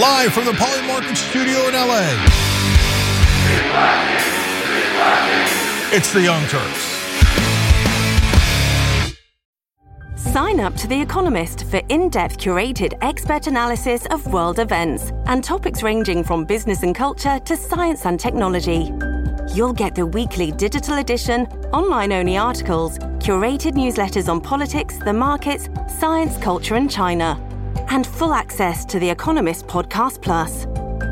live from the Polymarket studio in LA. It's the Young Turks. Sign up to The Economist for in depth curated expert analysis of world events and topics ranging from business and culture to science and technology. You'll get the weekly digital edition, online only articles, curated newsletters on politics, the markets, science, culture, and China, and full access to The Economist Podcast Plus.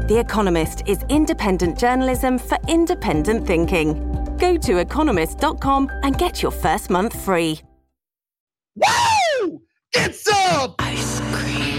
The Economist is independent journalism for independent thinking. Go to economist.com and get your first month free. Woo! It's up! Ice cream.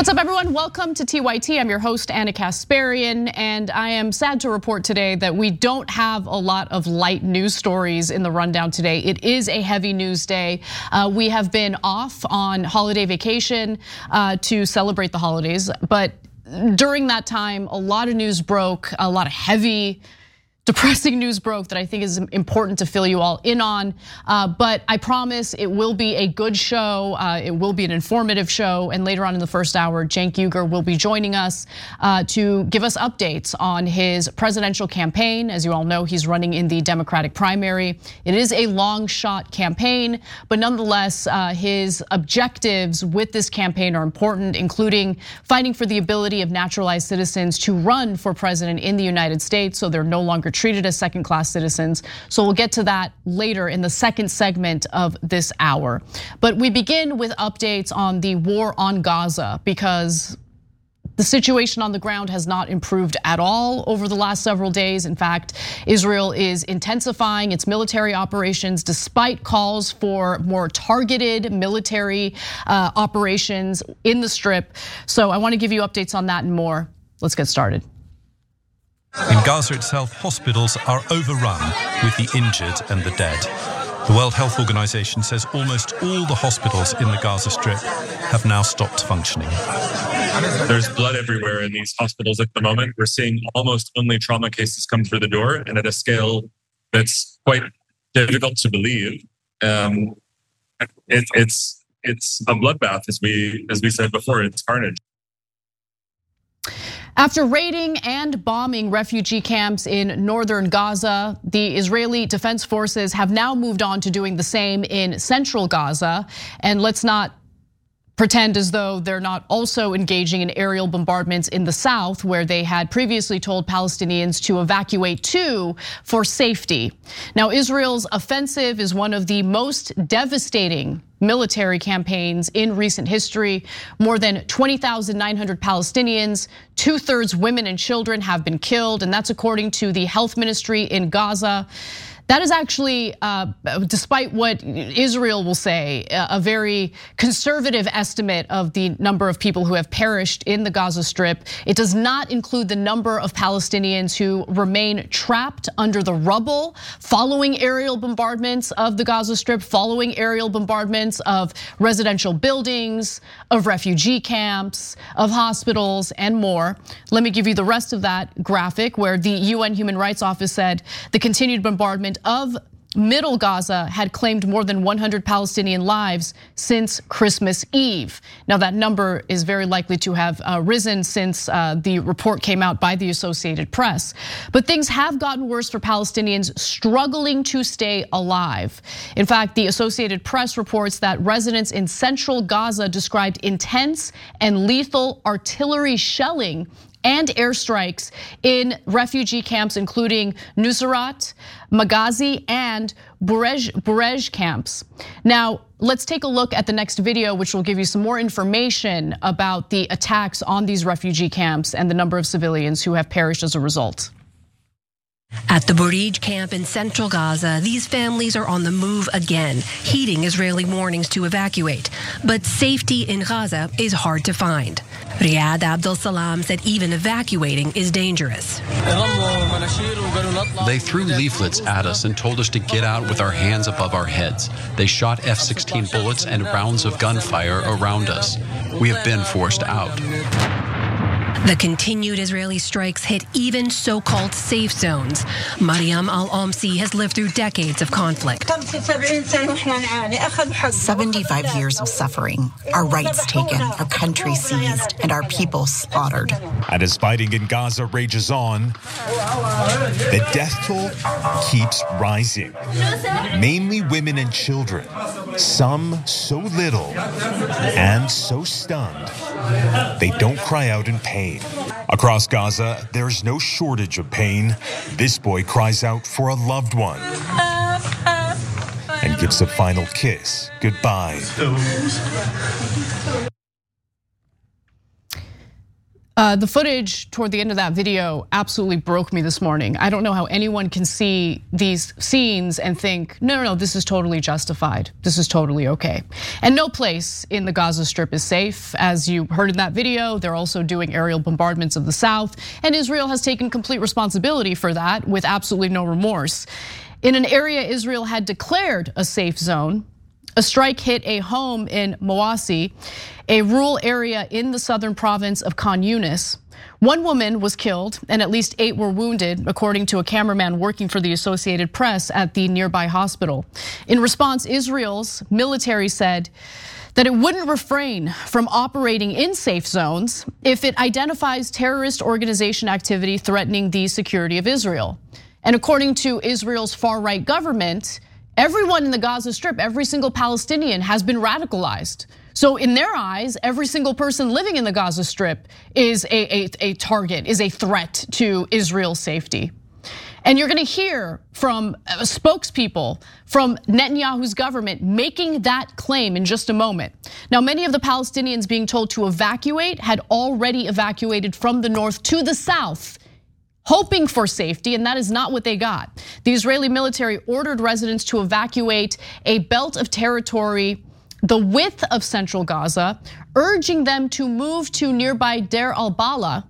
What's up, everyone? Welcome to TYT. I'm your host, Ana Kasparian, and I am sad to report today that we don't have a lot of light news stories in the rundown today. It is a heavy news day. Uh, we have been off on holiday vacation uh, to celebrate the holidays, but during that time, a lot of news broke, a lot of heavy depressing news broke that I think is important to fill you all in on. Uh, but I promise it will be a good show. Uh, it will be an informative show. And later on in the first hour, Cenk Uygur will be joining us uh, to give us updates on his presidential campaign. As you all know, he's running in the Democratic primary. It is a long shot campaign, but nonetheless, his objectives with this campaign are important, including fighting for the ability of naturalized citizens to run for president in the United States so they're no longer treated as second class citizens. So we'll get to that later in the second segment of this hour. But we begin with updates on the war on Gaza because the situation on the ground has not improved at all over the last several days. In fact, Israel is intensifying its military operations despite calls for more targeted military uh, operations in the strip. So I want to give you updates on that and more. Let's get started. In Gaza itself, hospitals are overrun with the injured and the dead. The World Health Organization says almost all the hospitals in the Gaza Strip have now stopped functioning. There's blood everywhere in these hospitals at the moment. We're seeing almost only trauma cases come through the door and at a scale that's quite difficult to believe. Um, it, it's it's a bloodbath, as we as we said before. It's carnage. After raiding and bombing refugee camps in northern Gaza, the Israeli Defense Forces have now moved on to doing the same in central Gaza. And let's not pretend as though they're not also engaging in aerial bombardments in the south, where they had previously told Palestinians to evacuate to for safety. Now, Israel's offensive is one of the most devastating military campaigns in recent history. More than 20,900 Palestinians, two thirds women and children have been killed, and that's according to the health ministry in Gaza. That is actually, uh, despite what Israel will say, a very conservative estimate of the number of people who have perished in the Gaza Strip. It does not include the number of Palestinians who remain trapped under the rubble following aerial bombardments of the Gaza Strip, following aerial bombardments of residential buildings, of refugee camps, of hospitals, and more. Let me give you the rest of that graphic where the UN Human Rights Office said the continued bombardment of Middle Gaza had claimed more than 100 Palestinian lives since Christmas Eve. Now, that number is very likely to have uh, risen since uh, the report came out by the Associated Press. But things have gotten worse for Palestinians struggling to stay alive. In fact, the Associated Press reports that residents in central Gaza described intense and lethal artillery shelling and airstrikes in refugee camps, including Nuseirat, Maghazi, and Burej, Burej camps. Now, let's take a look at the next video, which will give you some more information about the attacks on these refugee camps and the number of civilians who have perished as a result. At the Burij camp in central Gaza, these families are on the move again, heeding Israeli warnings to evacuate. But safety in Gaza is hard to find. Riyad Abdel Salam said even evacuating is dangerous. They threw leaflets at us and told us to get out with our hands above our heads. They shot F 16 bullets and rounds of gunfire around us. We have been forced out. The continued Israeli strikes hit even so called safe zones. Mariam Al Omsi has lived through decades of conflict. 75 years of suffering, our rights taken, our country seized, and our people slaughtered. And as fighting in Gaza rages on, the death toll keeps rising. Mainly women and children, some so little and so stunned, they don't cry out in pain. Across Gaza, there's no shortage of pain. This boy cries out for a loved one and gives a final kiss goodbye. Uh, the footage toward the end of that video absolutely broke me this morning. I don't know how anyone can see these scenes and think, no, no, no, this is totally justified. This is totally okay. And no place in the Gaza Strip is safe. As you heard in that video, they're also doing aerial bombardments of the south. And Israel has taken complete responsibility for that with absolutely no remorse. In an area Israel had declared a safe zone, a strike hit a home in Mawasi, a rural area in the southern province of Khan Yunis. One woman was killed and at least eight were wounded, according to a cameraman working for the Associated Press at the nearby hospital. In response, Israel's military said, that it wouldn't refrain from operating in safe zones if it identifies terrorist organization activity threatening the security of Israel. And according to Israel's far right government, Everyone in the Gaza Strip, every single Palestinian has been radicalized. So in their eyes, every single person living in the Gaza Strip is a, a, a target, is a threat to Israel's safety. And you're gonna hear from uh, spokespeople from Netanyahu's government making that claim in just a moment. Now, many of the Palestinians being told to evacuate had already evacuated from the north to the south hoping for safety, and that is not what they got. The Israeli military ordered residents to evacuate a belt of territory the width of central Gaza, urging them to move to nearby Deir al-Balah.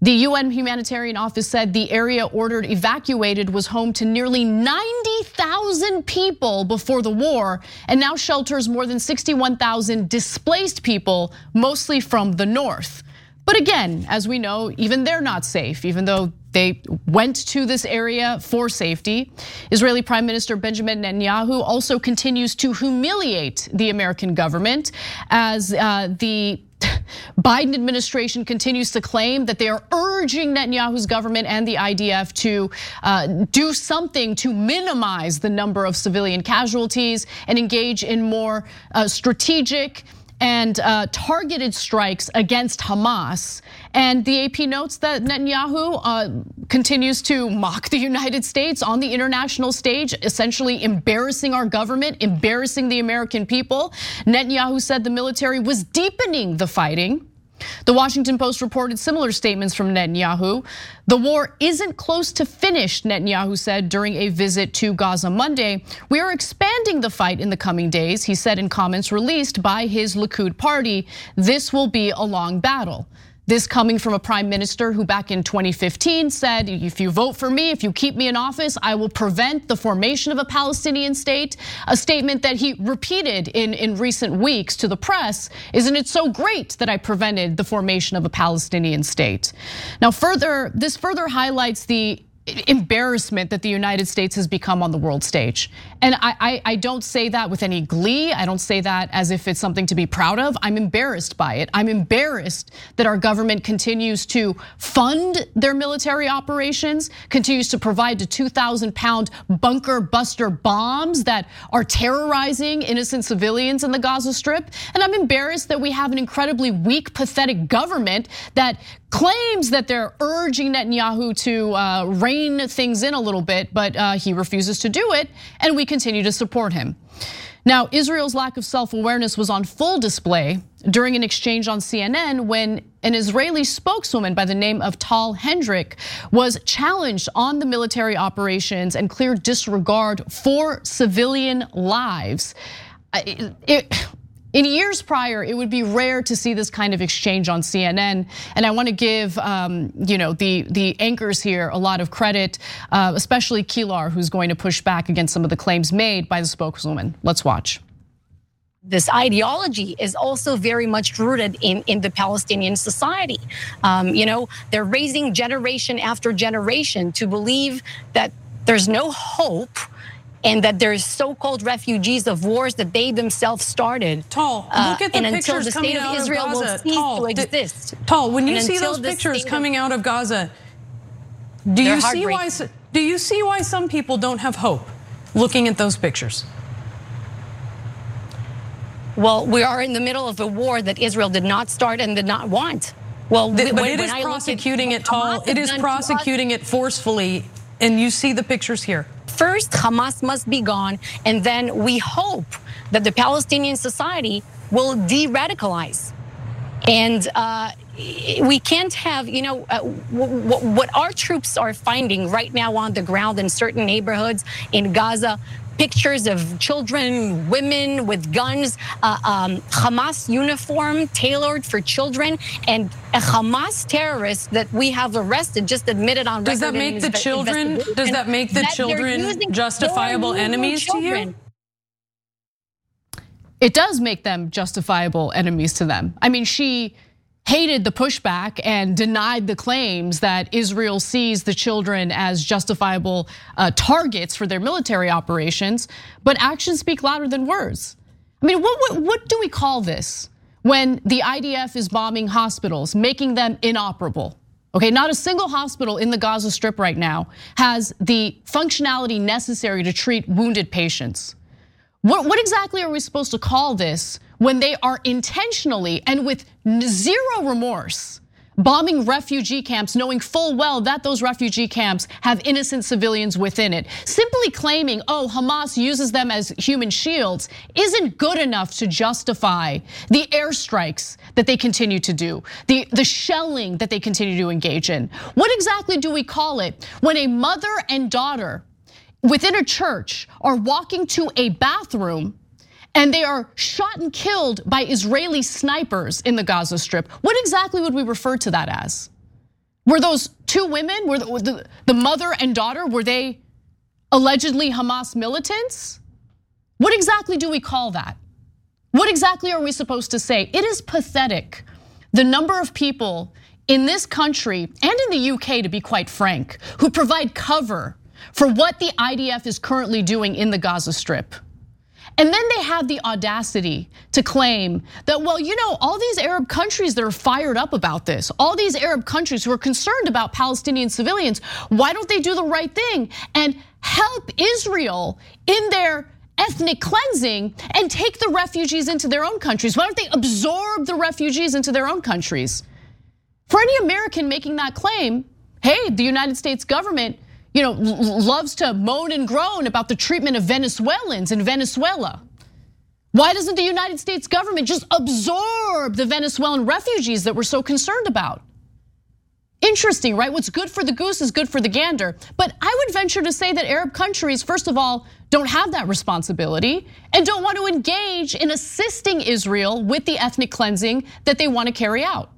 The UN humanitarian office said the area ordered evacuated was home to nearly 90,000 people before the war and now shelters more than 61,000 displaced people, mostly from the north. But again, as we know, even they're not safe, even though they went to this area for safety. Israeli Prime Minister Benjamin Netanyahu also continues to humiliate the American government as uh, the Biden administration continues to claim that they are urging Netanyahu's government and the IDF to uh, do something to minimize the number of civilian casualties and engage in more uh, strategic and uh, targeted strikes against Hamas. And the AP notes that Netanyahu uh, continues to mock the United States on the international stage, essentially embarrassing our government, embarrassing the American people. Netanyahu said the military was deepening the fighting. The Washington Post reported similar statements from Netanyahu. The war isn't close to finished, Netanyahu said during a visit to Gaza Monday. We are expanding the fight in the coming days, he said in comments released by his Likud party. This will be a long battle. This coming from a prime minister who back in 2015 said, if you vote for me, if you keep me in office, I will prevent the formation of a Palestinian state. A statement that he repeated in, in recent weeks to the press. Isn't it so great that I prevented the formation of a Palestinian state? Now, further, this further highlights the embarrassment that the United States has become on the world stage. And I, I, don't say that with any glee. I don't say that as if it's something to be proud of. I'm embarrassed by it. I'm embarrassed that our government continues to fund their military operations, continues to provide the 2,000 pound bunker buster bombs that are terrorizing innocent civilians in the Gaza Strip. And I'm embarrassed that we have an incredibly weak, pathetic government that claims that they're urging Netanyahu to uh, rein things in a little bit, but uh, he refuses to do it, and we continue to support him. Now, Israel's lack of self awareness was on full display during an exchange on CNN when an Israeli spokeswoman by the name of Tal Heinrich was challenged on the military operations and clear disregard for civilian lives. Uh, it, it, in years prior, it would be rare to see this kind of exchange on CNN, and I want to give um, you know the the anchors here a lot of credit, uh, especially Keilar, who's going to push back against some of the claims made by the spokeswoman. Let's watch this ideology is also very much rooted in, in the Palestinian society. Um, you know, they're raising generation after generation to believe that there's no hope and that there's so-called refugees of wars that they themselves started. Tal, uh, look at the pictures the coming state out of Gaza. cease Tal, to exist. Tal, when you see those pictures coming out of Gaza, do you see why? Do you see why some people don't have hope looking at those pictures? Well, we are in the middle of a war that Israel did not start and did not want. Well, Th- when- but it is I look at prosecuting it, Tal. It is done to us- prosecuting it forcefully, and you see the pictures here. First, Hamas must be gone, and then we hope that the Palestinian society will de-radicalize. And uh, we can't have, you know, uh, what our troops are finding right now on the ground in certain neighborhoods in Gaza. Pictures of children, women with guns, uh, um, Hamas uniform tailored for children, and a Hamas terrorist that we have arrested just admitted on Does record that make the children? Does that make the that children justifiable foreign enemies to you? it does make them justifiable enemies to them. I mean, she hated the pushback and denied the claims that Israel sees the children as justifiable uh, targets for their military operations, but actions speak louder than words. I mean, what, what, what do we call this when the IDF is bombing hospitals, making them inoperable? Okay, not a single hospital in the Gaza Strip right now has the functionality necessary to treat wounded patients. What, what exactly are we supposed to call this when they are intentionally and with zero remorse bombing refugee camps, knowing full well that those refugee camps have innocent civilians within it? Simply claiming, oh, Hamas uses them as human shields isn't good enough to justify the airstrikes that they continue to do, the, the shelling that they continue to engage in. What exactly do we call it when a mother and daughter within a church are walking to a bathroom and they are shot and killed by Israeli snipers in the Gaza Strip. What exactly would we refer to that as? Were those two women, were the, the mother and daughter, were they allegedly Hamas militants? What exactly do we call that? What exactly are we supposed to say? It is pathetic. The number of people in this country and in the UK, to be quite frank, who provide cover for what the IDF is currently doing in the Gaza Strip. And then they have the audacity to claim that, well, you know, all these Arab countries that are fired up about this, all these Arab countries who are concerned about Palestinian civilians, why don't they do the right thing and help Israel in their ethnic cleansing and take the refugees into their own countries? Why don't they absorb the refugees into their own countries? For any American making that claim, hey, the United States government you know, loves to moan and groan about the treatment of Venezuelans in Venezuela. Why doesn't the United States government just absorb the Venezuelan refugees that we're so concerned about? Interesting, right? What's good for the goose is good for the gander. But I would venture to say that Arab countries, first of all, don't have that responsibility and don't want to engage in assisting Israel with the ethnic cleansing that they want to carry out.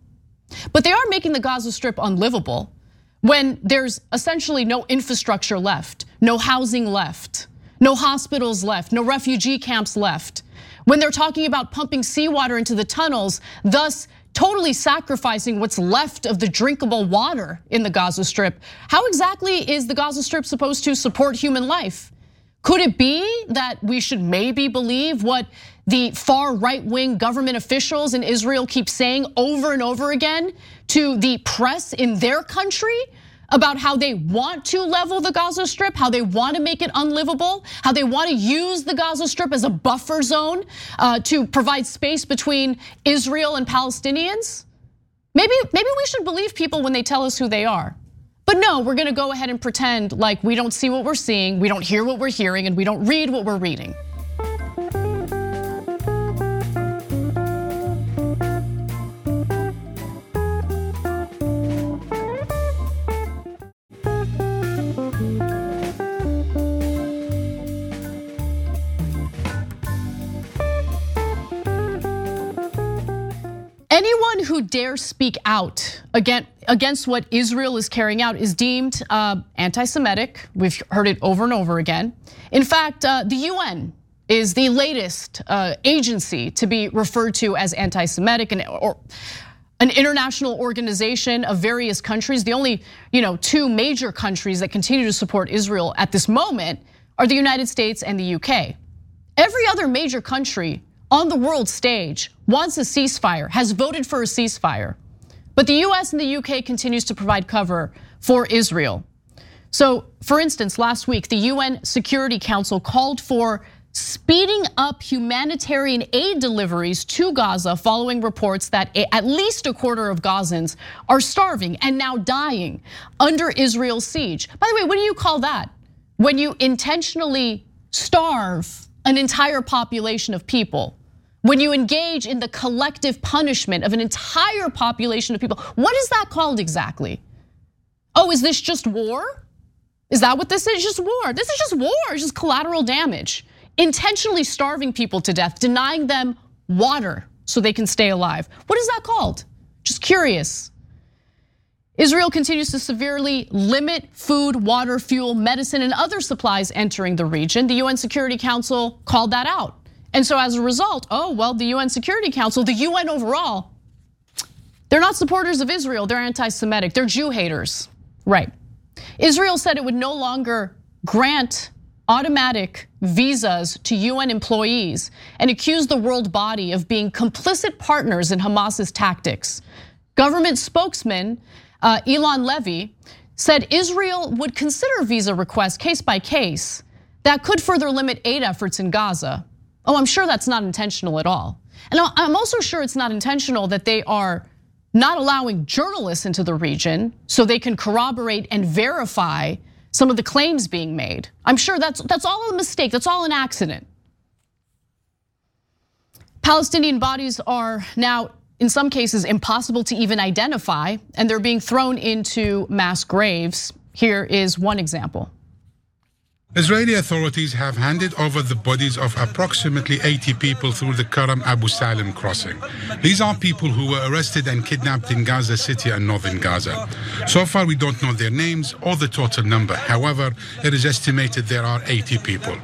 But they are making the Gaza Strip unlivable when there's essentially no infrastructure left, no housing left, no hospitals left, no refugee camps left. When they're talking about pumping seawater into the tunnels, thus totally sacrificing what's left of the drinkable water in the Gaza Strip. How exactly is the Gaza Strip supposed to support human life? Could it be that we should maybe believe what the far right wing government officials in Israel keep saying over and over again to the press in their country about how they want to level the Gaza Strip, how they want to make it unlivable, how they want to use the Gaza Strip as a buffer zone uh, to provide space between Israel and Palestinians? Maybe, maybe we should believe people when they tell us who they are. But no, we're gonna go ahead and pretend like we don't see what we're seeing, we don't hear what we're hearing, and we don't read what we're reading. Anyone who dares speak out against, against what Israel is carrying out is deemed uh, anti Semitic. We've heard it over and over again. In fact, uh, the UN is the latest uh, agency to be referred to as anti Semitic and or an international organization of various countries. The only, you know, two major countries that continue to support Israel at this moment are the United States and the UK. Every other major country on the world stage wants a ceasefire, has voted for a ceasefire. But the US and the UK continues to provide cover for Israel. So, for instance, last week the UN Security Council called for speeding up humanitarian aid deliveries to Gaza following reports that at least a quarter of Gazans are starving and now dying under Israel's siege. By the way, what do you call that? When you intentionally starve an entire population of people, when you engage in the collective punishment of an entire population of people, what is that called exactly? Oh, is this just war? Is that what this is? Just war. This is just war. It's just collateral damage intentionally starving people to death, denying them water so they can stay alive. What is that called? Just curious. Israel continues to severely limit food, water, fuel, medicine, and other supplies entering the region. The UN Security Council called that out. And so as a result, oh, well, the UN Security Council, the UN overall, they're not supporters of Israel, they're anti Semitic, they're Jew haters. Right. Israel said it would no longer grant automatic visas to UN employees and accused the world body of being complicit partners in Hamas's tactics. Government spokesman uh, Eylon Levy said Israel would consider visa requests case by case that could further limit aid efforts in Gaza. Oh, I'm sure that's not intentional at all. And I'm also sure it's not intentional that they are not allowing journalists into the region so they can corroborate and verify some of the claims being made. I'm sure that's that's all a mistake. That's all an accident. Palestinian bodies are now in some cases impossible to even identify and they're being thrown into mass graves. Here is one example. Israeli authorities have handed over the bodies of approximately 80 people through the Karam Abu Salim crossing. These are people who were arrested and kidnapped in Gaza City and northern Gaza. So far, we don't know their names or the total number. However, it is estimated there are 80 people.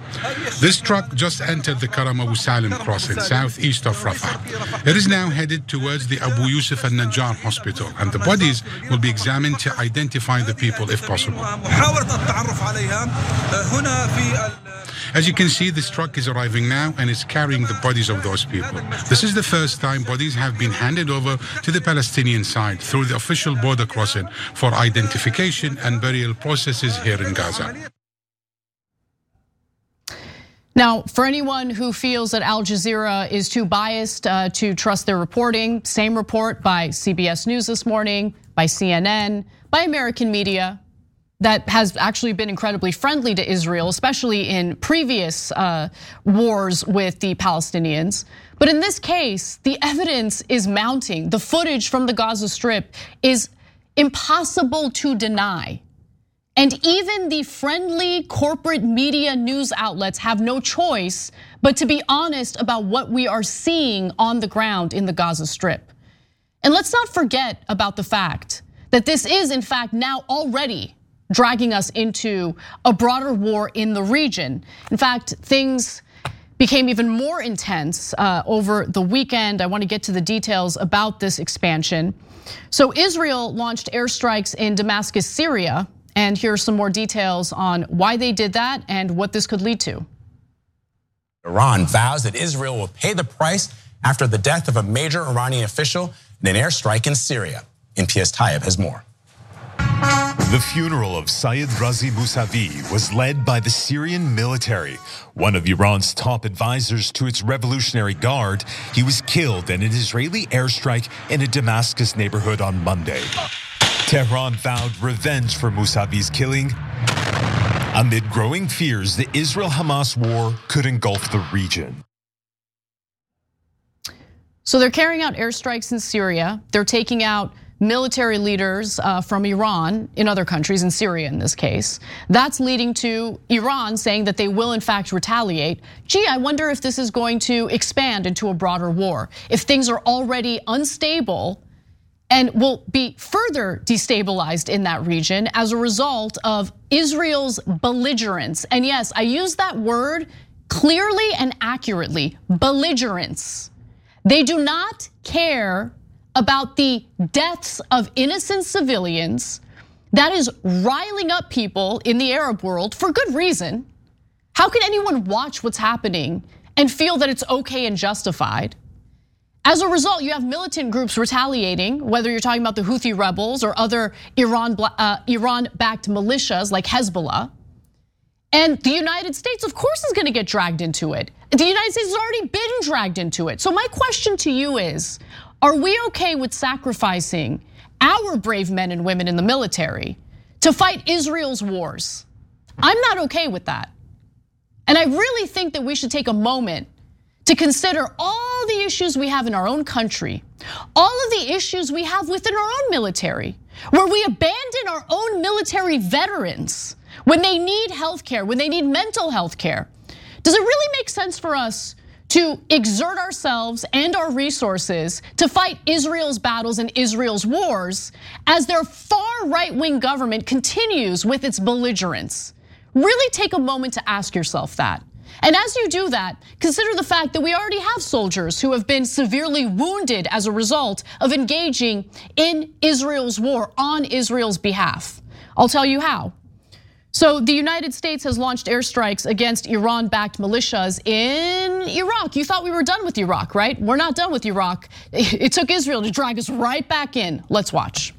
This truck just entered the Karam Abu Salim crossing southeast of Rafah. It is now headed towards the Abu Yusuf al Najjar hospital, and the bodies will be examined to identify the people if possible. As you can see, this truck is arriving now and is carrying the bodies of those people. This is the first time bodies have been handed over to the Palestinian side through the official border crossing for identification and burial processes here in Gaza. Now, for anyone who feels that Al Jazeera is too biased uh, to trust their reporting, same report by CBS News this morning, by CNN, by American media, that has actually been incredibly friendly to Israel, especially in previous uh, wars with the Palestinians. But in this case, the evidence is mounting. The footage from the Gaza Strip is impossible to deny. And even the friendly corporate media news outlets have no choice but to be honest about what we are seeing on the ground in the Gaza Strip. And let's not forget about the fact that this is, in fact, now already dragging us into a broader war in the region. In fact, things became even more intense uh, over the weekend. I want to get to the details about this expansion. So, Israel launched airstrikes in Damascus, Syria. And here are some more details on why they did that and what this could lead to. Iran vows that Israel will pay the price after the death of a major Iranian official in an airstrike in Syria. NPS Tayeb has more. The funeral of Sayed Razi Mousavi was led by the Syrian military. One of Iran's top advisors to its Revolutionary Guard, he was killed in an Israeli airstrike in a Damascus neighborhood on Monday. Tehran vowed revenge for Mousavi's killing amid growing fears the Israel Hamas war could engulf the region. So they're carrying out airstrikes in Syria. They're taking out military leaders uh, from Iran in other countries, in Syria in this case. That's leading to Iran saying that they will in fact retaliate. Gee, I wonder if this is going to expand into a broader war. If things are already unstable and will be further destabilized in that region as a result of Israel's belligerence. And yes, I use that word clearly and accurately belligerence. They do not care about the deaths of innocent civilians that is riling up people in the Arab world for good reason. How can anyone watch what's happening and feel that it's okay and justified? As a result, you have militant groups retaliating, whether you're talking about the Houthi rebels or other Iran, uh, Iran-backed militias like Hezbollah. And the United States, of course, is gonna get dragged into it. The United States has already been dragged into it. So my question to you is, are we okay with sacrificing our brave men and women in the military to fight Israel's wars? I'm not okay with that. And I really think that we should take a moment to consider all the issues we have in our own country, all of the issues we have within our own military, where we abandon our own military veterans when they need health care, when they need mental health care. Does it really make sense for us to exert ourselves and our resources to fight Israel's battles and Israel's wars as their far right wing government continues with its belligerence. Really take a moment to ask yourself that. And as you do that, consider the fact that we already have soldiers who have been severely wounded as a result of engaging in Israel's war on Israel's behalf. I'll tell you how. So the United States has launched airstrikes against Iran-backed militias in Iraq. You thought we were done with Iraq, right? We're not done with Iraq. It took Israel to drag us right back in. Let's watch.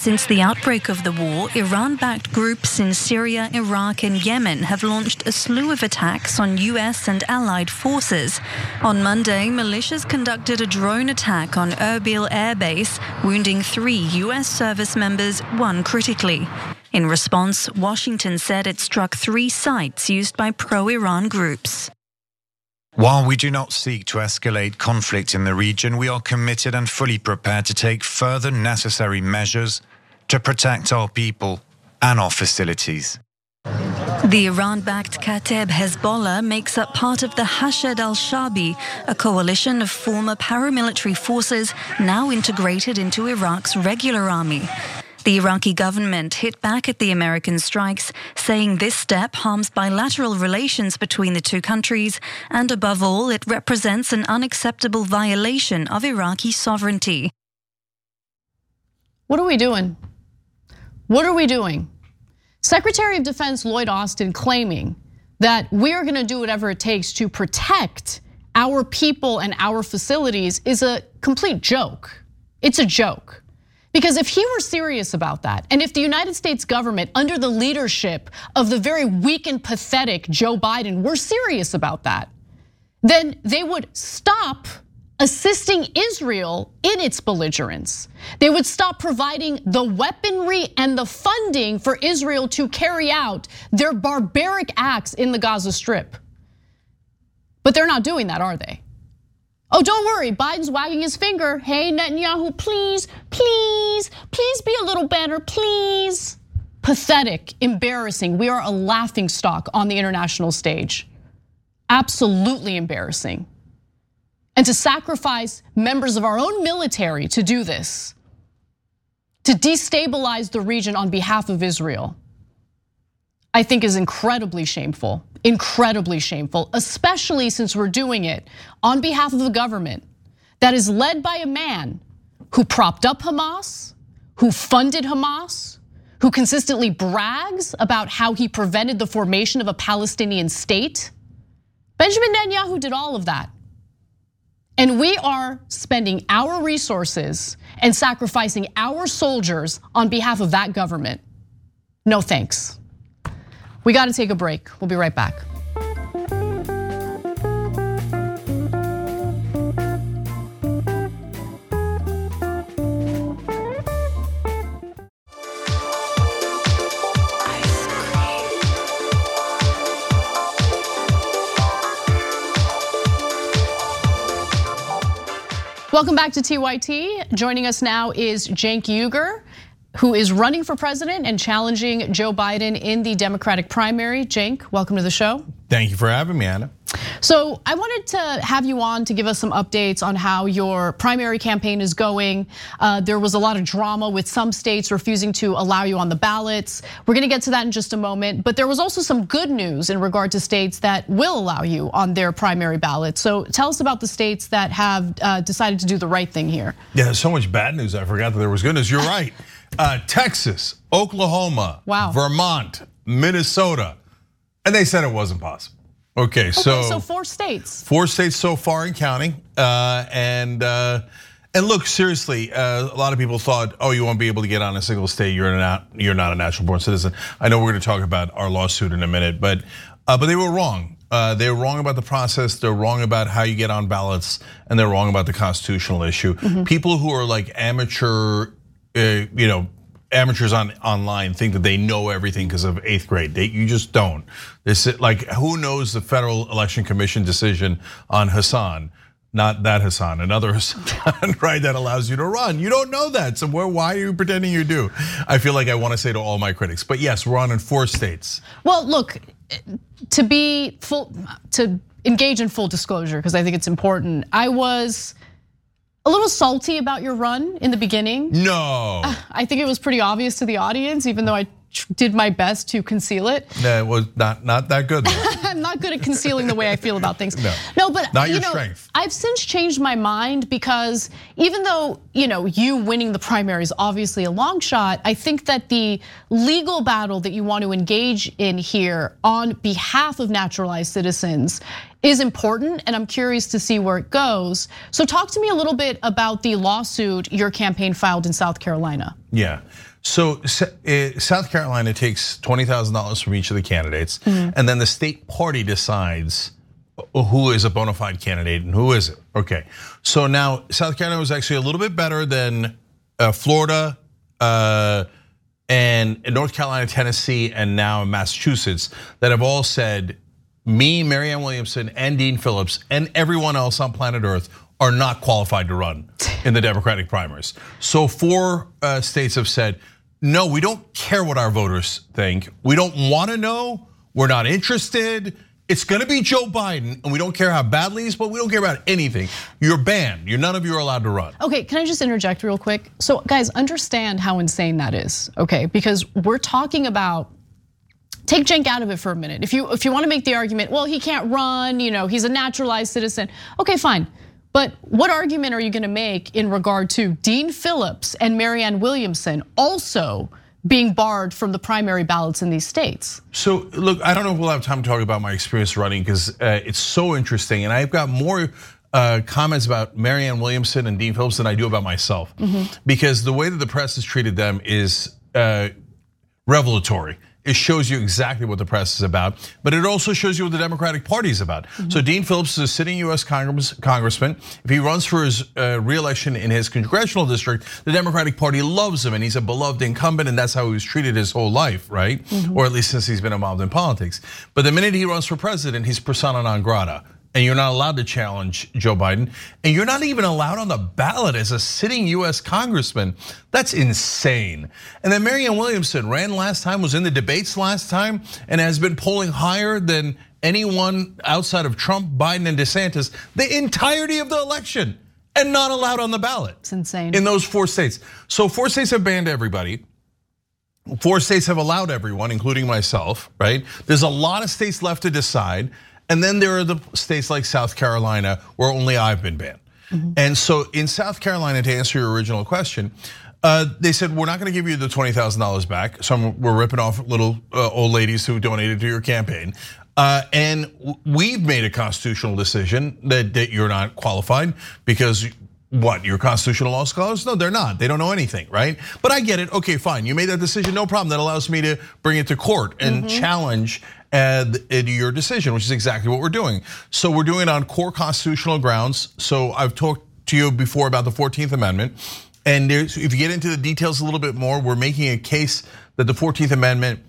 Since the outbreak of the war, Iran backed groups in Syria, Iraq, and Yemen have launched a slew of attacks on US and allied forces. On Monday, militias conducted a drone attack on Erbil Air Base, wounding three US service members, one critically. In response, Washington said it struck three sites used by pro Iran groups. While we do not seek to escalate conflict in the region, we are committed and fully prepared to take further necessary measures to protect our people and our facilities. The Iran backed Kata'ib Hezbollah makes up part of the Hashd al Shabi, a coalition of former paramilitary forces now integrated into Iraq's regular army. The Iraqi government hit back at the American strikes, saying this step harms bilateral relations between the two countries, and above all, it represents an unacceptable violation of Iraqi sovereignty. What are we doing? What are we doing? Secretary of Defense Lloyd Austin claiming that we are gonna do whatever it takes to protect our people and our facilities is a complete joke. It's a joke. Because if he were serious about that, and if the United States government, under the leadership of the very weak and pathetic Joe Biden, were serious about that, then they would stop assisting Israel in its belligerence. They would stop providing the weaponry and the funding for Israel to carry out their barbaric acts in the Gaza Strip. But they're not doing that, are they? Oh, don't worry, Biden's wagging his finger. Hey, Netanyahu, please, please, please be a little better, please. Pathetic, embarrassing. We are a laughing stock on the international stage. Absolutely embarrassing. And to sacrifice members of our own military to do this, to destabilize the region on behalf of Israel, I think is incredibly shameful incredibly shameful, especially since we're doing it on behalf of a government that is led by a man who propped up Hamas, who funded Hamas, who consistently brags about how he prevented the formation of a Palestinian state. Benjamin Netanyahu did all of that. And we are spending our resources and sacrificing our soldiers on behalf of that government. No thanks. We got to take a break. We'll be right back. Welcome back to TYT. Joining us now is Cenk Uygur who is running for president and challenging Joe Biden in the Democratic primary. Cenk, welcome to the show. Thank you for having me, Ana. So I wanted to have you on to give us some updates on how your primary campaign is going. Uh, there was a lot of drama with some states refusing to allow you on the ballots. We're gonna get to that in just a moment, but there was also some good news in regard to states that will allow you on their primary ballot. So tell us about the states that have uh, decided to do the right thing here. Yeah, so much bad news. I forgot that there was good news. You're right. Uh, Texas, Oklahoma, wow. Vermont, Minnesota, and they said it wasn't possible. Okay, so okay, so four states. Four states so far and counting, uh, and uh, and look seriously. Uh, a lot of people thought, oh, you won't be able to get on a single state. You're not you're not a natural born citizen. I know we're going to talk about our lawsuit in a minute, but but they were wrong. Uh, they're wrong about the process. They're wrong about how you get on ballots, and they're wrong about the constitutional issue. Mm-hmm. People who are like amateur, Uh, you know, amateurs on online think that they know everything because of eighth grade. They, you just don't. This like who knows the Federal Election Commission decision on Hassan? Not that Hassan, another Hassan, right? That allows you to run. You don't know that, so why are you pretending you do? I feel like I want to say to all my critics, but yes, we're on in four states. Well, look, to be full, to engage in full disclosure because I think it's important. I was a little salty about your run in the beginning. No. I think it was pretty obvious to the audience, even though I did my best to conceal it. No, it was not not that good. I'm not good at concealing the way I feel about things. No, no, but not your you know, strength. I've since changed my mind because even though you know you winning the primary is obviously a long shot, I think that the legal battle that you want to engage in here on behalf of naturalized citizens is important and I'm curious to see where it goes. So talk to me a little bit about the lawsuit your campaign filed in South Carolina. Yeah. So eh, South Carolina takes $20,000 from each of the candidates mm-hmm. and then the state party decides who is a bona fide candidate and who isn't. Okay. So now South Carolina was actually a little bit better than uh, Florida, uh, and North Carolina, Tennessee, and now Massachusetts that have all said me, Marianne Williamson, and Dean Phillips, and everyone else on planet Earth are not qualified to run in the Democratic primaries. So four uh, states have said, no, we don't care what our voters think. We don't want to know. We're not interested. It's going to be Joe Biden, and we don't care how badly he's, but we don't care about anything. You're banned. You're none of you are allowed to run. Okay, can I just interject real quick? So, guys, understand how insane that is, okay? Because we're talking about take Cenk out of it for a minute. If you if you want to make the argument, well, he can't run, you know, he's a naturalized citizen. Okay, fine. But what argument are you going to make in regard to Dean Phillips and Marianne Williamson also being barred from the primary ballots in these states? So, look, I don't know if we'll have time to talk about my experience running because uh, it's so interesting, and I've got more uh, comments about Marianne Williamson and Dean Phillips than I do about myself, mm-hmm. because the way that the press has treated them is uh, revelatory. It shows you exactly what the press is about, but it also shows you what the Democratic Party is about. Mm-hmm. So Dean Phillips is a sitting U.S. Congress, congressman. If he runs for his uh, reelection in his congressional district, the Democratic Party loves him, and he's a beloved incumbent, and that's how he was treated his whole life, right? Mm-hmm. Or at least since he's been involved in politics. But the minute he runs for president, he's persona non grata and you're not allowed to challenge Joe Biden, and you're not even allowed on the ballot as a sitting US congressman. That's insane. And then Marianne Williamson ran last time, was in the debates last time, and has been polling higher than anyone outside of Trump, Biden, and DeSantis the entirety of the election, and not allowed on the ballot. It's insane. In those four states. So four states have banned everybody. Four states have allowed everyone, including myself, right? There's a lot of states left to decide. And then there are the states like South Carolina where only I've been banned. Mm-hmm. And so in South Carolina, to answer your original question, uh, they said we're not going to give you the twenty thousand dollars back. So we're ripping off little uh, old ladies who donated to your campaign. Uh, and we've made a constitutional decision that, that you're not qualified because what your constitutional law scholars? No, they're not. They don't know anything, right? But I get it. Okay, fine. You made that decision, no problem. That allows me to bring it to court and mm-hmm. challenge and into your decision, which is exactly what we're doing. So we're doing it on core constitutional grounds. So I've talked to you before about the 14th Amendment. And if you get into the details a little bit more, we're making a case that the 14th Amendment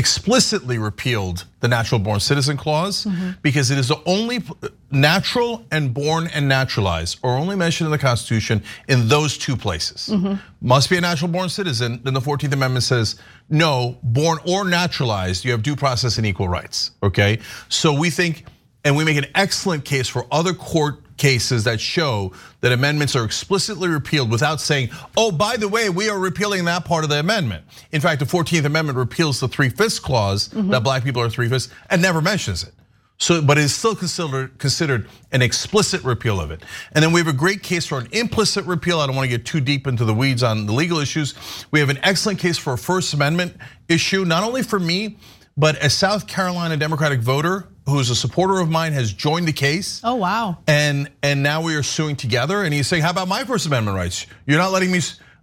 explicitly repealed the natural born citizen clause mm-hmm. because it is the only natural and born and naturalized are only mentioned in the Constitution in those two places. Mm-hmm. Must be a natural born citizen. Then the 14th Amendment says, no, born or naturalized, you have due process and equal rights. Okay. So we think, and we make an excellent case for other court cases that show that amendments are explicitly repealed without saying, oh, by the way, we are repealing that part of the amendment. In fact, the 14th Amendment repeals the three fifths clause mm-hmm. that black people are three fifths and never mentions it. So, but it is still considered considered an explicit repeal of it. And then we have a great case for an implicit repeal. I don't want to get too deep into the weeds on the legal issues. We have an excellent case for a First Amendment issue, not only for me, but a South Carolina Democratic voter who is a supporter of mine has joined the case. Oh wow! And and now we are suing together. And he's saying, "How about my First Amendment rights? You're not letting me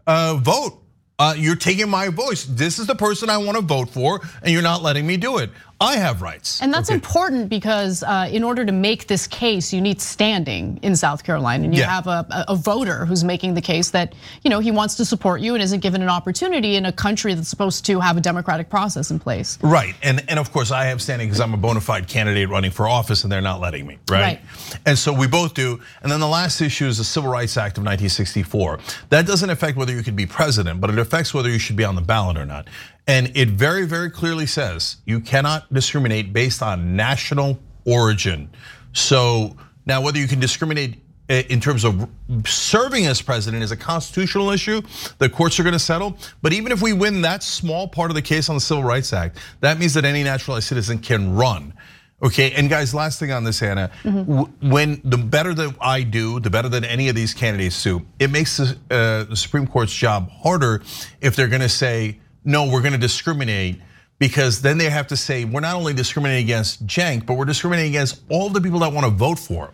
uh, vote. Uh, you're taking my voice. This is the person I want to vote for, and you're not letting me do it. I have rights." And that's important because uh, in order to make this case, you need standing in South Carolina, and you Yeah. have a, a voter who's making the case that you know he wants to support you and isn't given an opportunity in a country that's supposed to have a democratic process in place. Right, and and of course I have standing because I'm a bona fide candidate running for office, and they're not letting me. Right? Right. And so we both do. And then the last issue is the Civil Rights Act of 1964. That doesn't affect whether you could be president, but it affects whether you should be on the ballot or not. And it very, very clearly says you cannot discriminate based on national origin. So now, whether you can discriminate eh, in terms of serving as president is a constitutional issue the courts are going to settle. But even if we win that small part of the case on the Civil Rights Act, that means that any naturalized citizen can run. Okay, and guys, last thing on this, Ana. w- When the better that I do, the better that any of these candidates do, it makes the Supreme Court's job harder if they're going to say, no, we're going to discriminate. Because then they have to say, we're not only discriminating against Cenk, but we're discriminating against all the people that want to vote for him.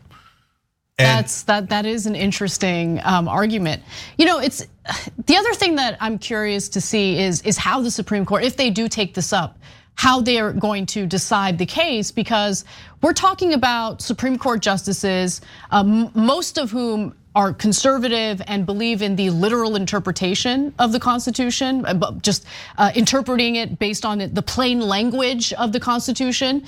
That's that that is an interesting um, argument. You know, it's the other thing that I'm curious to see is is how the Supreme Court, if they do take this up, how they are going to decide the case because we're talking about Supreme Court justices, um, most of whom are conservative and believe in the literal interpretation of the Constitution, uh, but just uh, interpreting it based on the plain language of the Constitution.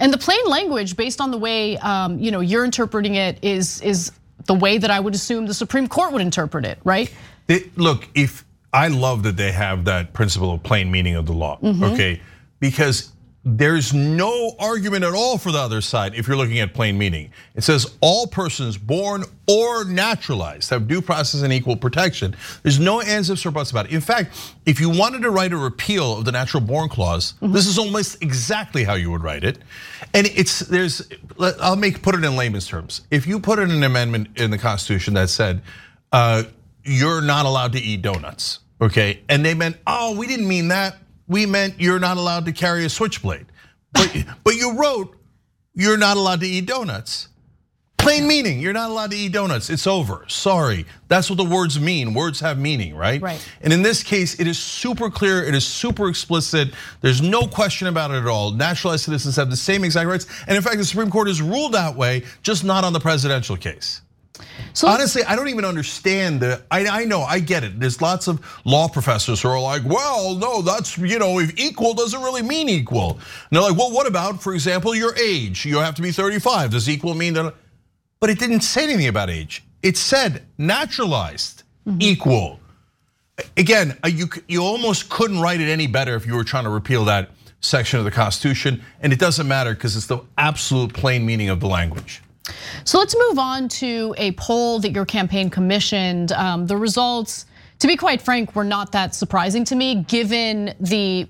And the plain language, based on the way um, you know you're interpreting it, is is the way that I would assume the Supreme Court would interpret it, right? It- look, if I love that they have that principle of plain meaning of the law, Mhm. okay, because there's no argument at all for the other side if you're looking at plain meaning. It says all persons born or naturalized have due process and equal protection. There's no ands, ifs, or buts about it. In fact, if you wanted to write a repeal of the natural born clause, this is almost exactly how you would write it. And it's there's I'll make put it in layman's terms. If you put in an amendment in the Constitution that said uh, you're not allowed to eat donuts, okay? And they meant, oh, we didn't mean that. We meant you're not allowed to carry a switchblade. But but you wrote you're not allowed to eat donuts. Plain meaning, you're not allowed to eat donuts. It's over. Sorry. That's what the words mean. Words have meaning, right? Right. And in this case, it is super clear, it is super explicit. There's no question about it at all. Naturalized citizens have the same exact rights. And in fact, the Supreme Court has ruled that way, just not on the presidential case. Honestly, I don't even understand the. I, I know, I get it. There's lots of law professors who are like, well, no, that's, you know, if equal doesn't really mean equal. And they're like, well, what about, for example, your age? You have to be 35. Does equal mean that? But it didn't say anything about age. It said naturalized, equal. Again, uh, you you almost couldn't write it any better if you were trying to repeal that section of the Constitution, and it doesn't matter because it's the absolute plain meaning of the language. So let's move on to a poll that your campaign commissioned. Um, the results, to be quite frank, were not that surprising to me, given the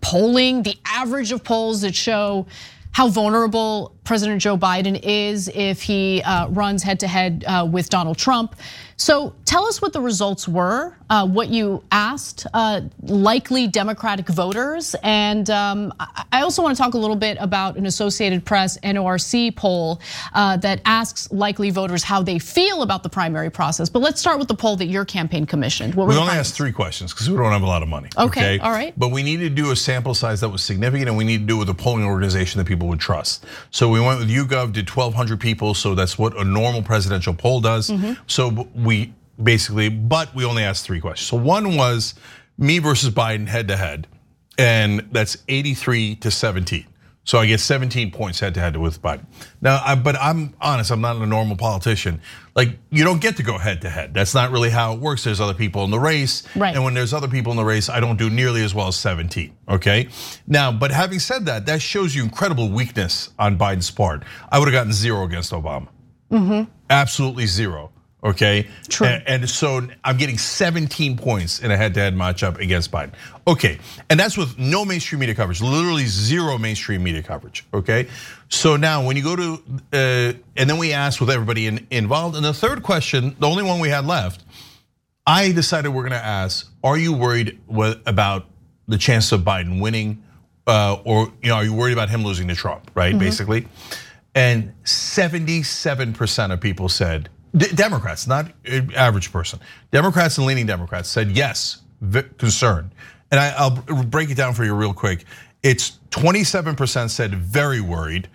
polling, the average of polls that show how vulnerable President Joe Biden is if he uh, runs head to head with Donald Trump. So tell us what the results were, uh, what you asked uh, likely Democratic voters, and um, I also want to talk a little bit about an Associated Press NORC poll uh, that asks likely voters how they feel about the primary process. But let's start with the poll that your campaign commissioned. What We only asked three questions because we don't have a lot of money. Okay, all right. But we needed to do a sample size that was significant, and we needed to do it with a polling organization that people would trust. So we went with YouGov, did 1,200 people. So that's what a normal presidential poll does. Mhm. So we basically, but we only asked three questions. So one was me versus Biden head to head. and that's 83 to 17. So I get 17 points head to head with Biden. Now, I, but I'm honest, I'm not a normal politician. Like, you don't get to go head to head. That's not really how it works. There's other people in the race. Right. And when there's other people in the race, I don't do nearly as well as 17. Okay. Now, but having said that, that shows you incredible weakness on Biden's part. I would have gotten zero against Obama. Mm-hmm. Absolutely zero. Okay. True. And, and so I'm getting 17 points in a head-to-head matchup against Biden. Okay, and that's with no mainstream media coverage, literally zero mainstream media coverage. Okay, so now when you go to, uh, and then we asked with everybody in, involved, and the third question, the only one we had left, I decided we're going to ask: Are you worried about the chance of Biden winning, uh, or you know, are you worried about him losing to Trump? Right, Mm-hmm. Mhm. basically, and 77% of people said Democrats, not average person. Democrats and leaning Democrats said yes, concerned. And I, I'll break it down for you real quick. It's 27% said very worried,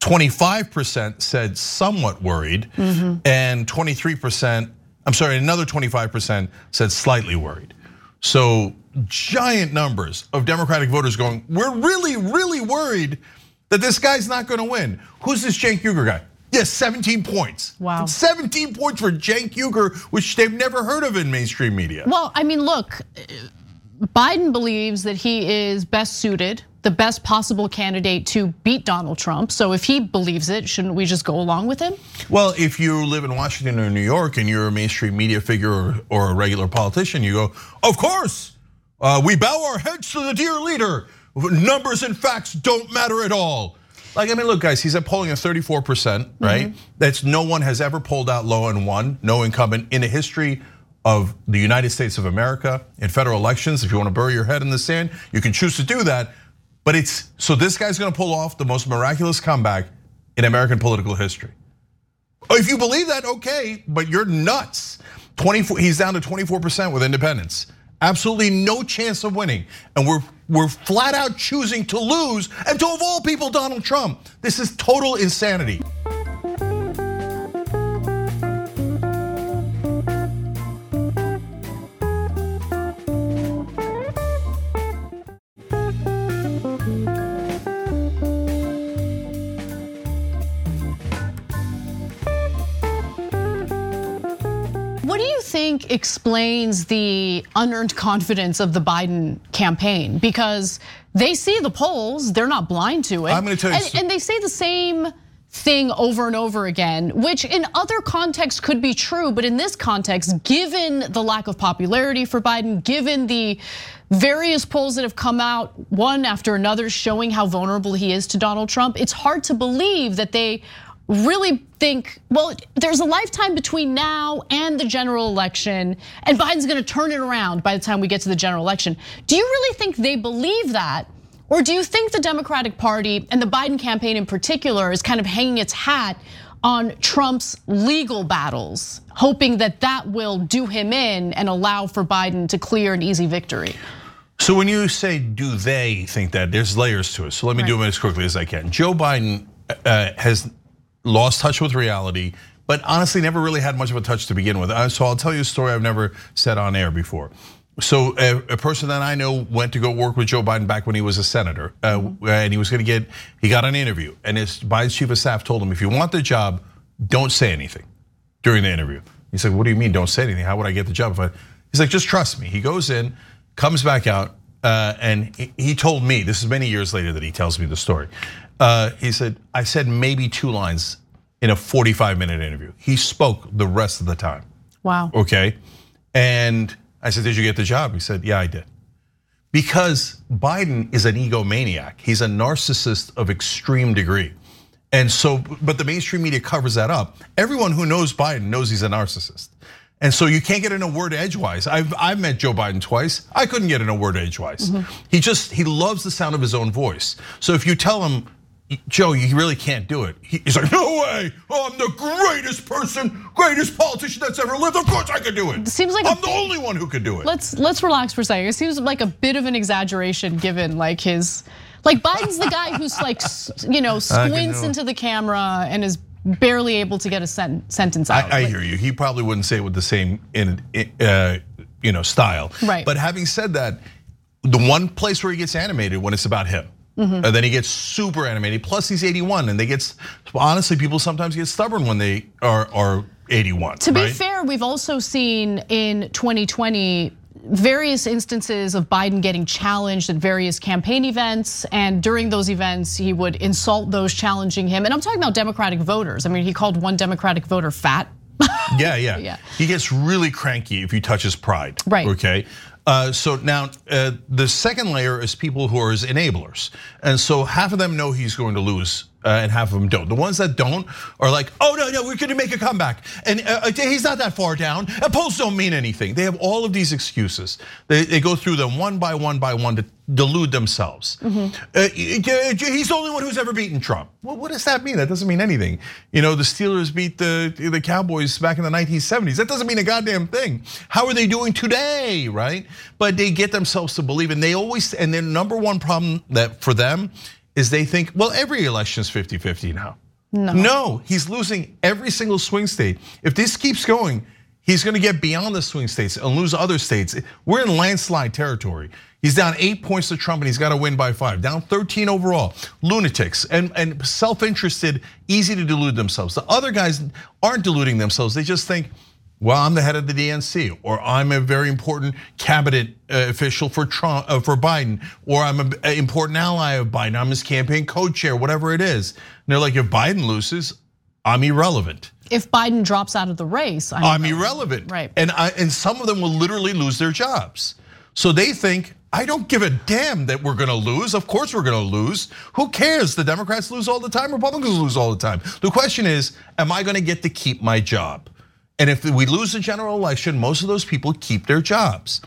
25% said somewhat worried, mm-hmm. and 23%, I'm sorry, another 25% said slightly worried. So giant numbers of Democratic voters going, we're really, really worried that this guy's not gonna win. Who's this Cenk Uygur guy? Yes, 17 points. Wow. 17 points for Cenk Uygur, which they've never heard of in mainstream media. Well, I mean, look, Biden believes that he is best suited, the best possible candidate to beat Donald Trump. So if he believes it, shouldn't we just go along with him? Well, if you live in Washington or New York and you're a mainstream media figure or, or a regular politician, you go, of course, uh, we bow our heads to the dear leader. Numbers and facts don't matter at all. Like, I mean, look, guys, he's at polling at 34%, right? Mm-hmm. That's no one has ever pulled out low and won, no incumbent in the history of the United States of America in federal elections. If you want to bury your head in the sand, you can choose to do that. But it's so this guy's gonna pull off the most miraculous comeback in American political history. Oh, If you believe that, okay, but you're nuts. 24, he's down to 24% with independents. Absolutely no chance of winning. And we're we're flat out choosing to lose and to of all people, Donald Trump. This is total insanity. Think explains the unearned confidence of the Biden campaign? Because they see the polls, they're not blind to it. I'm gonna tell you and, some- and they say the same thing over and over again, which in other contexts could be true, but in this context, given the lack of popularity for Biden, given the various polls that have come out one after another showing how vulnerable he is to Donald Trump, it's hard to believe that they really think, well, there's a lifetime between now and the general election, and Biden's gonna turn it around by the time we get to the general election. Do you really think they believe that? Or do you think the Democratic Party and the Biden campaign in particular is kind of hanging its hat on Trump's legal battles, hoping that that will do him in and allow for Biden to clear an easy victory? So when you say do they think that, there's layers to it. So let me do it as quickly as I can. Joe Biden uh, has lost touch with reality, but honestly never really had much of a touch to begin with. So I'll tell you a story I've never said on air before. So a, person that I know went to go work with Joe Biden back when he was a senator, uh, and he was going to get, he got an interview, and his Biden's chief of staff told him, if you want the job, don't say anything during the interview. He said, what do you mean, don't say anything? How would I get the job? If I, he's like, just trust me. He goes in, comes back out, uh, and he told me, this is many years later that he tells me the story. Uh, he said, I said maybe two lines in a 45 minute interview. He spoke the rest of the time. Wow. Okay. And I said, Did you get the job? He said, Yeah, I did. Because Biden is an egomaniac. He's a narcissist of extreme degree. And so, but the mainstream media covers that up. Everyone who knows Biden knows he's a narcissist. And so you can't get in a word edgewise. I've I've met Joe Biden twice. I couldn't get in a word edgewise. He just he loves the sound of his own voice. So if you tell him, Joe, you really can't do it. He's like, no way. I'm the greatest person, greatest politician that's ever lived. Of course I can do it. Seems like I'm the only one who could do it. Let's let's relax for a second. It seems like a bit of an exaggeration given like his like Biden's the guy who's like you know squints into the camera and is barely able to get a sentence out. I, I Like, hear you. He probably wouldn't say it with the same in uh, you know style. Right. But having said that, the one place where he gets animated when it's about him. Mhm. And then he gets super animated. Plus, he's 81, and they get honestly, people sometimes get stubborn when they are are 81. To be fair, we've also seen in 2020 various instances of Biden getting challenged at various campaign events. And during those events, he would insult those challenging him. And I'm talking about Democratic voters. I mean, he called one Democratic voter fat. Yeah, yeah. Yeah. He gets really cranky if you touch his pride. Right. Okay. Uh, so now uh, the second layer is people who are his enablers, and so half of them know he's going to lose, and half of them don't. The ones that don't are like, "Oh no, no, we're going to make a comeback," and uh, he's not that far down. And polls don't mean anything. They have all of these excuses. They, they go through them one by one by one to delude themselves. Uh, he's the only one who's ever beaten Trump. Well, what does that mean? That doesn't mean anything. You know, the Steelers beat the the Cowboys back in the 1970s. That doesn't mean a goddamn thing. How are they doing today, right? But they get themselves to believe, and they always and their number one problem that for them is they think, well, every election is 50-50 now. No. No, he's losing every single swing state. If this keeps going, he's going to get beyond the swing states and lose other states. We're in landslide territory. He's down eight points to Trump and he's got to win by five. Down 13 overall. Lunatics and, and self-interested, easy to delude themselves. The other guys aren't deluding themselves. They just think, well, I'm the head of the DNC, or I'm a very important cabinet uh, official for Trump, uh, for Biden, or I'm an important ally of Biden. I'm his campaign co-chair, whatever it is. And they're like, if Biden loses, I'm irrelevant. If Biden drops out of the race, I'm, I'm irrelevant. Right. And I, and some of them will literally lose their jobs. So they think, I don't give a damn that we're gonna lose. Of course we're gonna lose. Who cares? The Democrats lose all the time, Republicans lose all the time. The question is, am I gonna get to keep my job? And if we lose the general election, most of those people keep their jobs.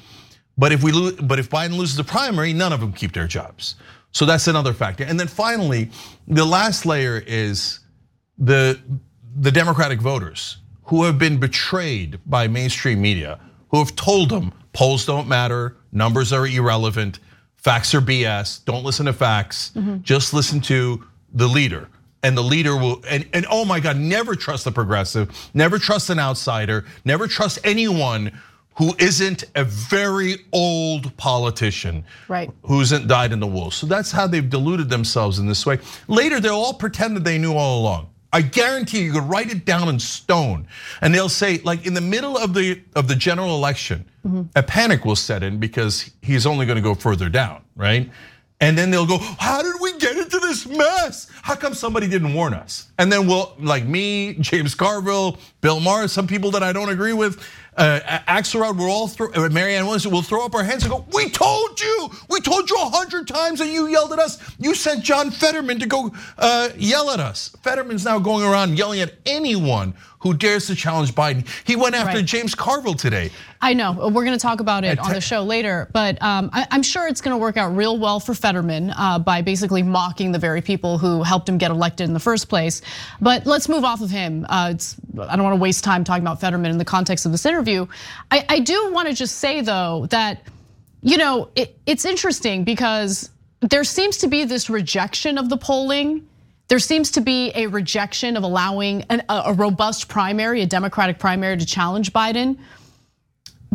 But if we lose, but if Biden loses the primary, none of them keep their jobs. So that's another factor. And then finally, the last layer is the the Democratic voters who have been betrayed by mainstream media, who have told them polls don't matter, numbers are irrelevant, facts are BS, don't listen to facts, mm-hmm. just listen to the leader. And the leader will, and, and oh my God, never trust the progressive, never trust an outsider, never trust anyone who isn't a very old politician Right. who hasn't dyed in the wool. So that's how they've deluded themselves in this way. Later, they'll all pretend that they knew all along. I guarantee you, you could write it down in stone, and they'll say, like in the middle of the of the general election, mm-hmm. a panic will set in because he's only going to go further down, right? And then they'll go, "How did we this mess? How come somebody didn't warn us?" And then we'll, like me, James Carville, Bill Maher, some people that I don't agree with, Axelrod, we're all throw, uh, Marianne Williamson, we'll throw up our hands and go, "We told you, we told you a hundred times, and you yelled at us. You sent John Fetterman to go uh, yell at us. Fetterman's now going around yelling at anyone who dares to challenge Biden. He went after Right. James Carville today. I know. We're going to talk about it on the show later, but um, I- I'm sure it's going to work out real well for Fetterman uh, by basically mocking the very people who helped him get elected in the first place. But let's move off of him. Uh, it's, I don't want to waste time talking about Fetterman in the context of this interview. I, I do want to just say though that you know it, it's interesting because there seems to be this rejection of the polling. There seems to be a rejection of allowing an, a a robust primary, a Democratic primary, to challenge Biden.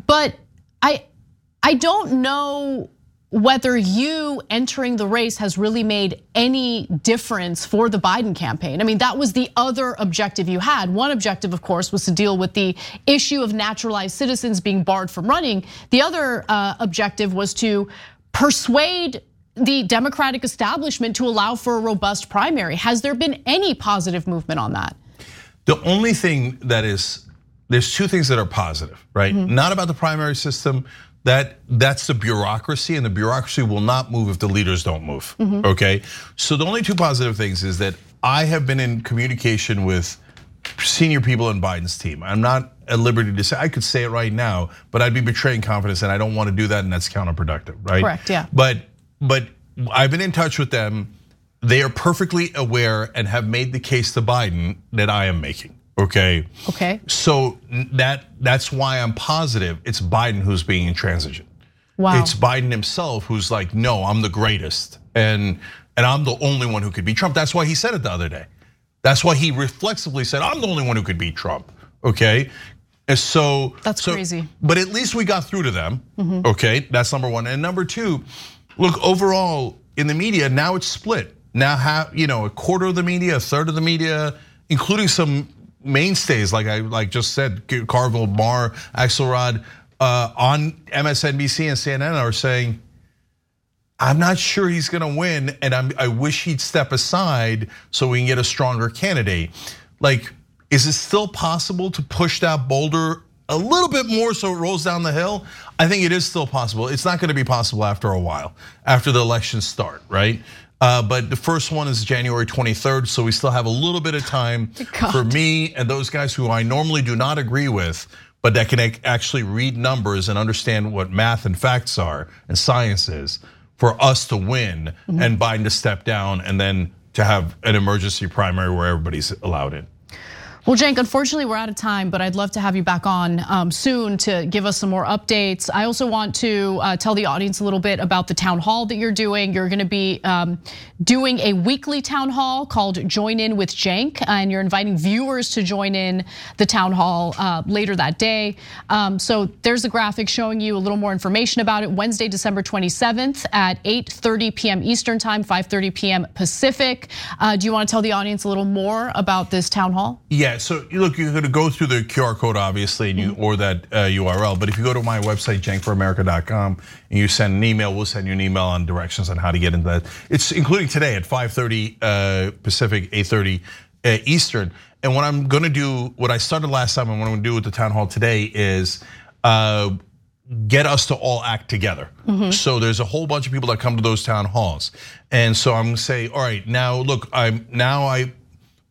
But I I don't know whether you entering the race has really made any difference for the Biden campaign. I mean, that was the other objective you had. One objective, of course, was to deal with the issue of naturalized citizens being barred from running. The other uh, objective was to persuade the Democratic establishment to allow for a robust primary. Has there been any positive movement on that? The only thing that is, there's two things that are positive, right? Not about the primary system. That that's the bureaucracy, and the bureaucracy will not move if the leaders don't move. Mm-hmm. Okay, so the only two positive things is that I have been in communication with senior people in Biden's team. I'm not at liberty to say I could say it right now, but I'd be betraying confidence, and I don't want to do that, and that's counterproductive, right? Correct, yeah. But but I've been in touch with them. They are perfectly aware and have made the case to Biden that I am making. Okay. Okay. So that that's why I'm positive it's Biden who's being intransigent. Wow. It's Biden himself who's like, no, I'm the greatest, and and I'm the only one who could beat Trump. That's why he said it the other day. That's why he reflexively said, I'm the only one who could beat Trump. Okay. And so That's so- crazy. But at least we got through to them. Mhm. Okay, that's number one. And number two, look overall in the media now it's split. Now have you know a quarter of the media, a third of the media, including some mainstays like I like just said, Carville, Maher, Axelrod, uh, on MSNBC and CNN are saying. I'm not sure he's going to win, and I'm, I wish he'd step aside so we can get a stronger candidate. Like, is it still possible to push that boulder a little bit more so it rolls down the hill? I think it is still possible. It's not going to be possible after a while, after the elections start, right? Uh, but the first one is January 23rd, so we still have a little bit of time for me and those guys who I normally do not agree with, but that can actually read numbers and understand what math and facts are and science is for us to win and Biden to step down and then to have an emergency primary where everybody's allowed in. Well, Cenk, unfortunately, we're out of time, but I'd love to have you back on um, soon to give us some more updates. I also want to uh, tell the audience a little bit about the town hall that you're doing. You're going to be um, doing a weekly town hall called Join In with Cenk, and you're inviting viewers to join in the town hall uh, later that day. Um, so there's a graphic showing you a little more information about it. Wednesday, December 27th at 8:30 p.m. Eastern Time, 5:30 p.m. Pacific. Uh, do you want to tell the audience a little more about this town hall? Yeah, so you look, you're going to go through the QR code, obviously, and you or that uh, URL. But if you go to my website, cenkforamerica.com, and you send an email, we'll send you an email on directions on how to get into that. It's including today at 5:30 uh, Pacific, 8:30 uh, Eastern. And what I'm going to do, what I started last time, and what I'm going to do with the town hall today is. Uh, get us to all act together. So there's a whole bunch of people that come to those town halls, and so I'm gonna say, all right, now look, I'm now I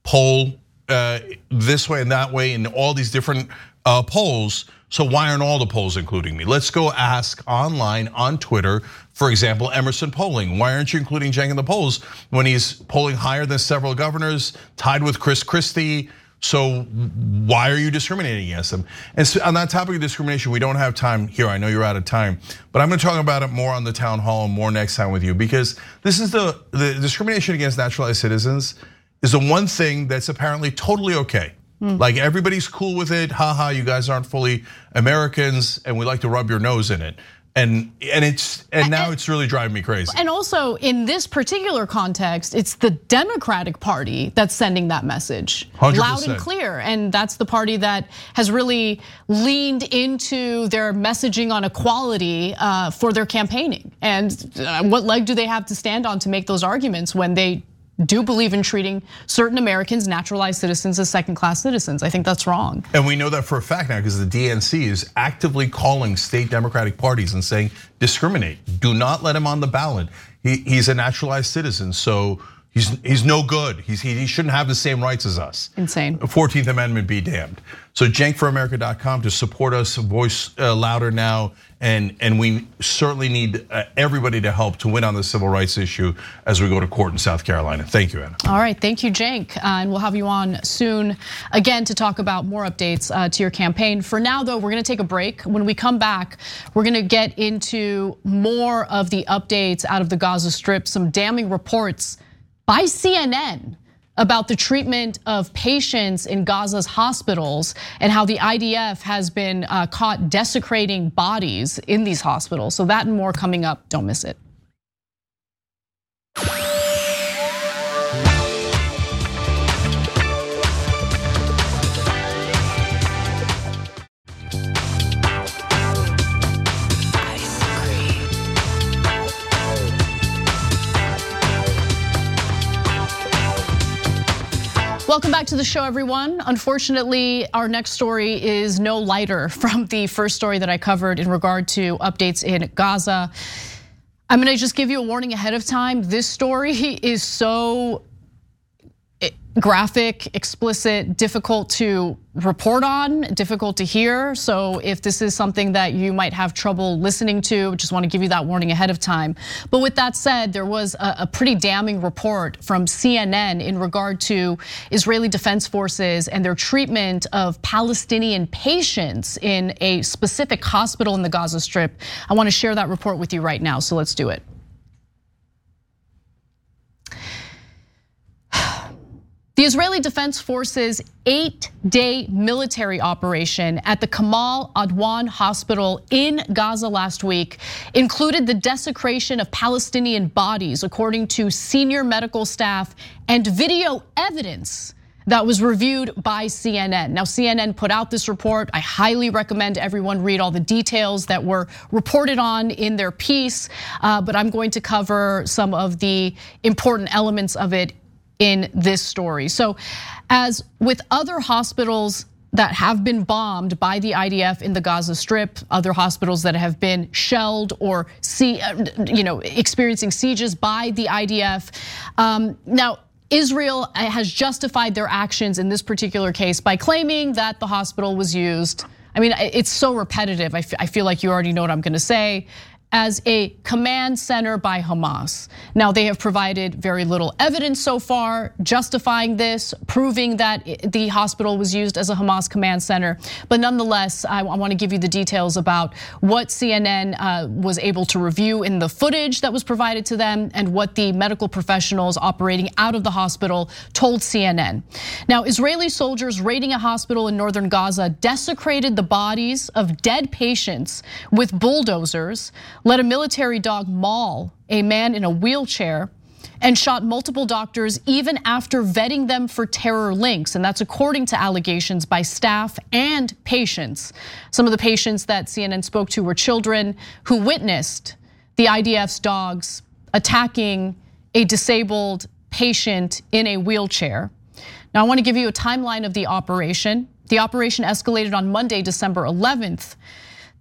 poll this way and that way in all these different uh, polls. So why aren't all the polls including me? Let's go ask online on Twitter, for example, Emerson polling. Why aren't you including Cenk in the polls when he's polling higher than several governors, tied with Chris Christie? So why are you discriminating against them? And so on that topic of discrimination, we don't have time here. I know you're out of time, but I'm going to talk about it more on the town hall and more next time with you because this is the the discrimination against naturalized citizens is the one thing that's apparently totally okay. Like everybody's cool with it. Haha, you guys aren't fully Americans, and we like to rub your nose in it. And and it's and now it's really driving me crazy. And also in this particular context, it's the Democratic Party that's sending that message loud 100%. and clear. And that's the party that has really leaned into their messaging on equality uh, for their campaigning. And uh, what leg do they have to stand on to make those arguments when they do believe in treating certain Americans, naturalized citizens, as second class citizens? I think that's wrong. And we know that for a fact now because the DNC is actively calling state Democratic parties and saying discriminate. Do not let him on the ballot. He, he's a naturalized citizen, so he's he's no good. He's, he, he shouldn't have the same rights as us. Insane. 14th Amendment be damned. So cenkforamerica.com to support us, voice uh, louder now, and and we certainly need uh, everybody to help to win on the civil rights issue as we go to court in South Carolina. Thank you, Ana. All right, thank you, Cenk. Uh, and we'll have you on soon again to talk about more updates uh, to your campaign. For now, though, we're gonna take a break. When we come back, we're gonna get into more of the updates out of the Gaza Strip, some damning reports by CNN about the treatment of patients in Gaza's hospitals and how the IDF has been uh, caught desecrating bodies in these hospitals. So that and more coming up. Don't miss it. Welcome back to the show, everyone. Unfortunately, our next story is no lighter from the first story that I covered in regard to updates in Gaza. I'm gonna just give you a warning ahead of time. This story is so graphic, explicit, difficult to report on, difficult to hear. So if this is something that you might have trouble listening to, just want to give you that warning ahead of time. But with that said, there was a pretty damning report from CNN in regard to Israeli Defense Forces and their treatment of Palestinian patients in a specific hospital in the Gaza Strip. I want to share that report with you right now, so let's do it. The Israeli Defense Forces eight day military operation at the Kamal Adwan Hospital in Gaza last week included the desecration of Palestinian bodies, according to senior medical staff and video evidence that was reviewed by CNN. Now, CNN put out this report. I highly recommend everyone read all the details that were reported on in their piece, uh, but I'm going to cover some of the important elements of it in this story. So, as with other hospitals that have been bombed by the IDF in the Gaza Strip, other hospitals that have been shelled or see, you know, experiencing sieges by the IDF. Um, now, Israel has justified their actions in this particular case by claiming that the hospital was used. I mean, it's so repetitive. I feel like you already know what I'm going to say as a command center by Hamas. Now, they have provided very little evidence so far justifying this, proving that the hospital was used as a Hamas command center. But nonetheless, I want to give you the details about what CNN uh, was able to review in the footage that was provided to them and what the medical professionals operating out of the hospital told CNN. Now, Israeli soldiers raiding a hospital in northern Gaza desecrated the bodies of dead patients with bulldozers let a military dog maul a man in a wheelchair and shot multiple doctors even after vetting them for terror links. And that's according to allegations by staff and patients. Some of the patients that CNN spoke to were children who witnessed the IDF's dogs attacking a disabled patient in a wheelchair. Now, I want to give you a timeline of the operation. The operation escalated on Monday, December 11th.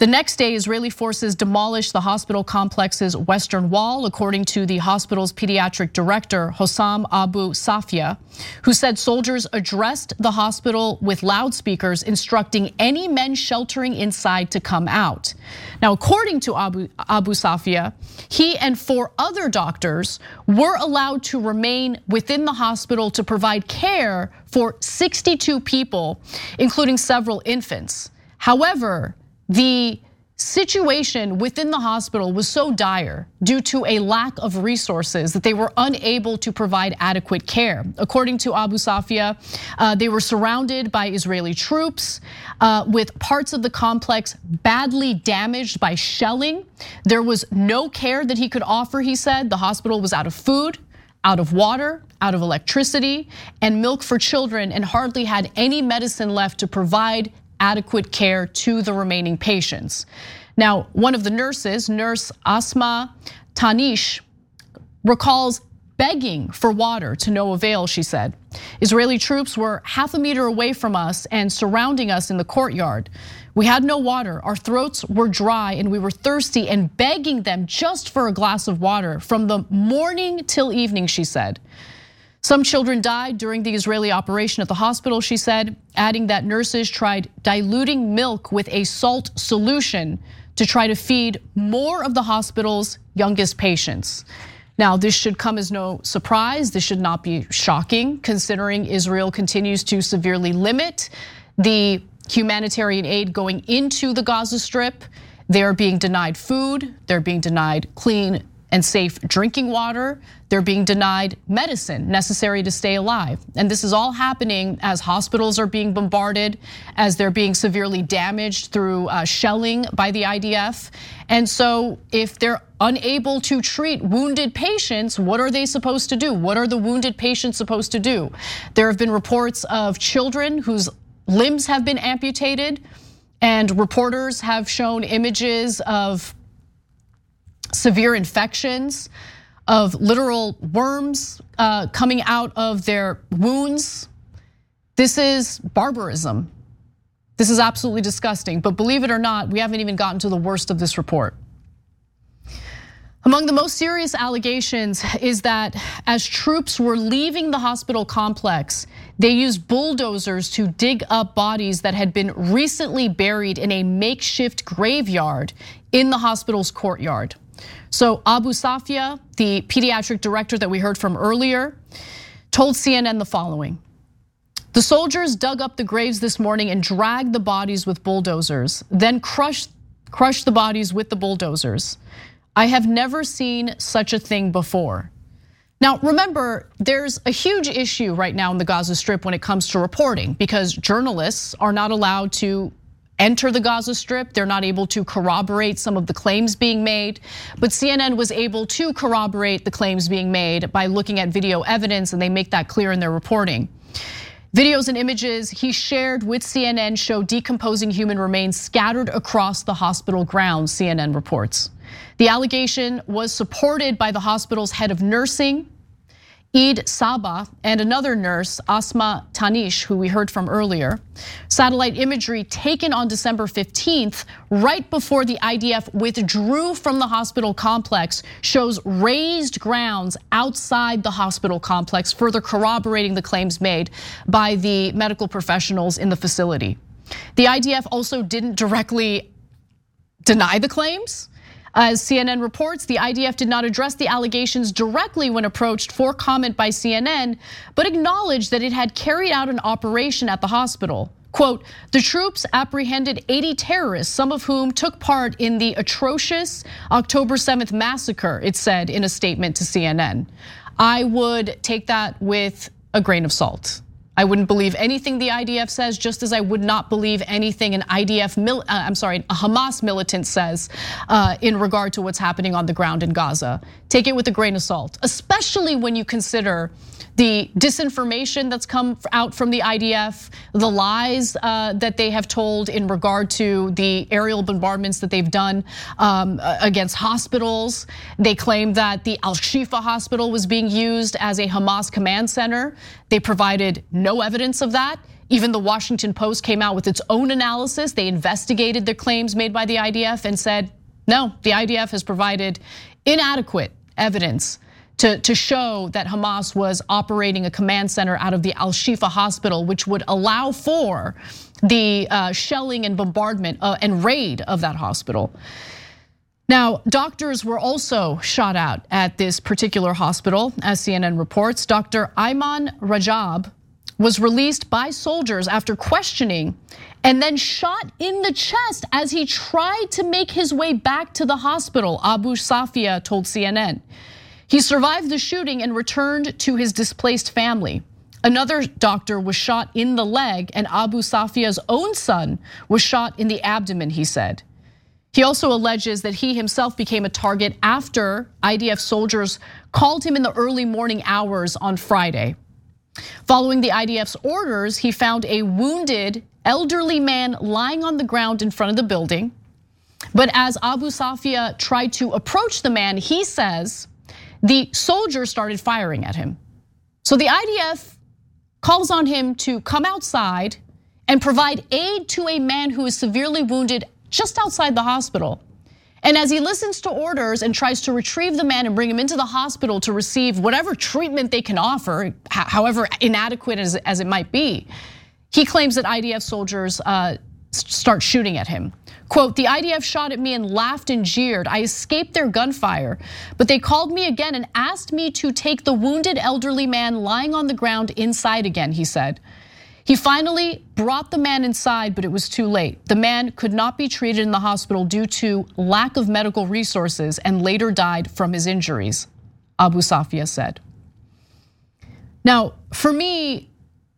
The next day, Israeli forces demolished the hospital complex's western wall, according to the hospital's pediatric director, Hossam Abu Safia, who said soldiers addressed the hospital with loudspeakers, instructing any men sheltering inside to come out. Now, according to Abu, Abu Safia, he and four other doctors were allowed to remain within the hospital to provide care for 62 people, including several infants. However, the situation within the hospital was so dire due to a lack of resources that they were unable to provide adequate care. According to Abu Safia, uh, they were surrounded by Israeli troops uh, with parts of the complex badly damaged by shelling. There was no care that he could offer, he said. The hospital was out of food, out of water, out of electricity, and milk for children, and hardly had any medicine left to provide adequate care to the remaining patients. Now, one of the nurses, Nurse Asma Tanish, recalls begging for water to no avail, she said. Israeli troops were half a meter away from us and surrounding us in the courtyard. We had no water, our throats were dry, and we were thirsty and begging them just for a glass of water from the morning till evening, she said. Some children died during the Israeli operation at the hospital, she said, adding that nurses tried diluting milk with a salt solution to try to feed more of the hospital's youngest patients. Now, this should come as no surprise. This should not be shocking, considering Israel continues to severely limit the humanitarian aid going into the Gaza Strip. They're being denied food, they're being denied clean and safe drinking water. They're being denied medicine necessary to stay alive. And this is all happening as hospitals are being bombarded, as they're being severely damaged through uh, shelling by the IDF. And so, if they're unable to treat wounded patients, what are they supposed to do? What are the wounded patients supposed to do? There have been reports of children whose limbs have been amputated, and reporters have shown images of severe infections, of literal worms uh, coming out of their wounds. This is barbarism. This is absolutely disgusting. But believe it or not, we haven't even gotten to the worst of this report. Among the most serious allegations is that as troops were leaving the hospital complex, they used bulldozers to dig up bodies that had been recently buried in a makeshift graveyard in the hospital's courtyard. So Abu Safia, the pediatric director that we heard from earlier, told CNN the following. The soldiers dug up the graves this morning and dragged the bodies with bulldozers, then crushed, crushed the bodies with the bulldozers. I have never seen such a thing before. Now, remember, there's a huge issue right now in the Gaza Strip when it comes to reporting because journalists are not allowed to enter the Gaza Strip. They're not able to corroborate some of the claims being made. But CNN was able to corroborate the claims being made by looking at video evidence, and they make that clear in their reporting. Videos and images he shared with CNN show decomposing human remains scattered across the hospital grounds, CNN reports. The allegation was supported by the hospital's head of nursing, Eid Sabah and another nurse, Asma Tanish, who we heard from earlier. Satellite imagery taken on December 15th, right before the IDF withdrew from the hospital complex, shows raised grounds outside the hospital complex, further corroborating the claims made by the medical professionals in the facility. The IDF also didn't directly deny the claims. As CNN reports, the IDF did not address the allegations directly when approached for comment by CNN, but acknowledged that it had carried out an operation at the hospital. Quote, the troops apprehended 80 terrorists, some of whom took part in the atrocious October 7th massacre, it said in a statement to CNN. I would take that with a grain of salt. I wouldn't believe anything the IDF says, just as I would not believe anything an IDF, uh, I'm sorry, a Hamas militant says uh, in regard to what's happening on the ground in Gaza. Take it with a grain of salt, especially when you consider the disinformation that's come out from the IDF, the lies uh, that they have told in regard to the aerial bombardments that they've done um, against hospitals. They claim that the Al Shifa hospital was being used as a Hamas command center. They provided no evidence of that. Even the Washington Post came out with its own analysis. They investigated the claims made by the IDF and said, no, the IDF has provided inadequate evidence to, to show that Hamas was operating a command center out of the Al Shifa hospital, which would allow for the uh, shelling and bombardment uh, and raid of that hospital. Now, doctors were also shot out at this particular hospital, as CNN reports. Dr. Ayman Rajab was released by soldiers after questioning and then shot in the chest as he tried to make his way back to the hospital, Abu Safia told CNN. He survived the shooting and returned to his displaced family. Another doctor was shot in the leg, and Abu Safia's own son was shot in the abdomen, he said. He also alleges that he himself became a target after IDF soldiers called him in the early morning hours on Friday. Following the IDF's orders, he found a wounded elderly man lying on the ground in front of the building. But as Abu Safia tried to approach the man, he says the soldiers started firing at him. So the IDF calls on him to come outside and provide aid to a man who is severely wounded just outside the hospital. And as he listens to orders and tries to retrieve the man and bring him into the hospital to receive whatever treatment they can offer, however inadequate as, it might be, he claims that IDF soldiers uh, start shooting at him. Quote, the IDF shot at me and laughed and jeered. I escaped their gunfire, but they called me again and asked me to take the wounded elderly man lying on the ground inside again, he said. He finally brought the man inside, but it was too late. The man could not be treated in the hospital due to lack of medical resources and later died from his injuries, Abu Safia said. Now, for me,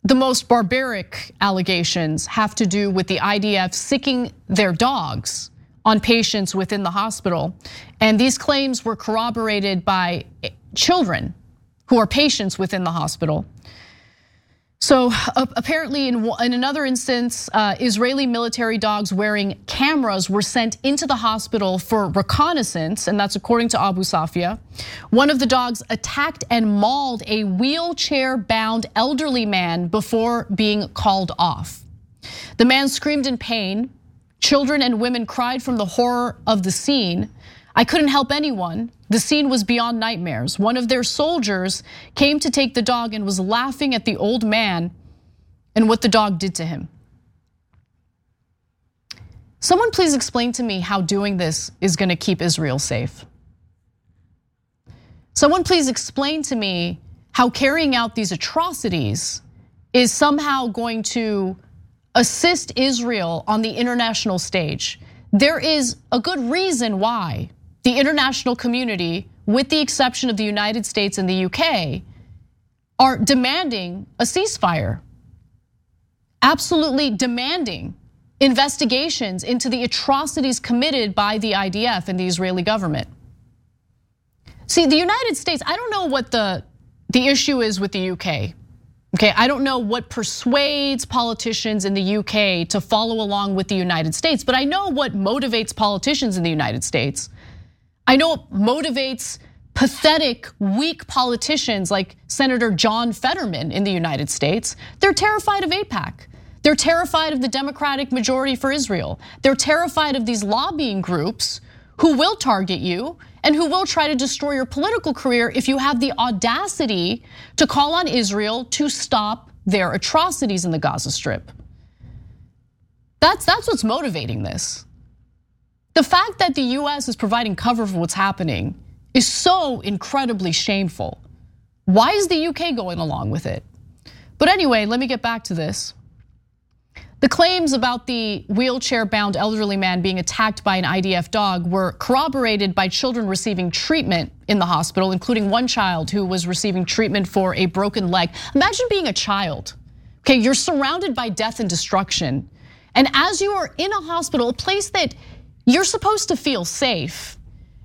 the most barbaric allegations have to do with the IDF sicking their dogs on patients within the hospital. And these claims were corroborated by children who are patients within the hospital. So apparently, in, in another instance, uh, Israeli military dogs wearing cameras were sent into the hospital for reconnaissance, and that's according to Abu Safia. One of the dogs attacked and mauled a wheelchair-bound elderly man before being called off. The man screamed in pain. Children and women cried from the horror of the scene. I couldn't help anyone. The scene was beyond nightmares. One of their soldiers came to take the dog and was laughing at the old man and what the dog did to him. Someone please explain to me how doing this is gonna keep Israel safe. Someone please explain to me how carrying out these atrocities is somehow going to assist Israel on the international stage. There is a good reason why the international community with the exception of the United States and the UK, are demanding a ceasefire. Absolutely demanding investigations into the atrocities committed by the IDF and the Israeli government. See, the United States, I don't know what the, the issue is with the UK. Okay, I don't know what persuades politicians in the UK to follow along with the United States, but I know what motivates politicians in the United States. I know it motivates pathetic, weak politicians like Senator John Fetterman in the United States. They're terrified of AIPAC. They're terrified of the Democratic majority for Israel. They're terrified of these lobbying groups who will target you and who will try to destroy your political career if you have the audacity to call on Israel to stop their atrocities in the Gaza Strip. That's, that's what's motivating this. The fact that the US is providing cover for what's happening is so incredibly shameful. Why is the UK going along with it? But anyway, let me get back to this. The claims about the wheelchair bound elderly man being attacked by an IDF dog were corroborated by children receiving treatment in the hospital, including one child who was receiving treatment for a broken leg. Imagine being a child. Okay, you're surrounded by death and destruction. And as you are in a hospital, a place that you're supposed to feel safe,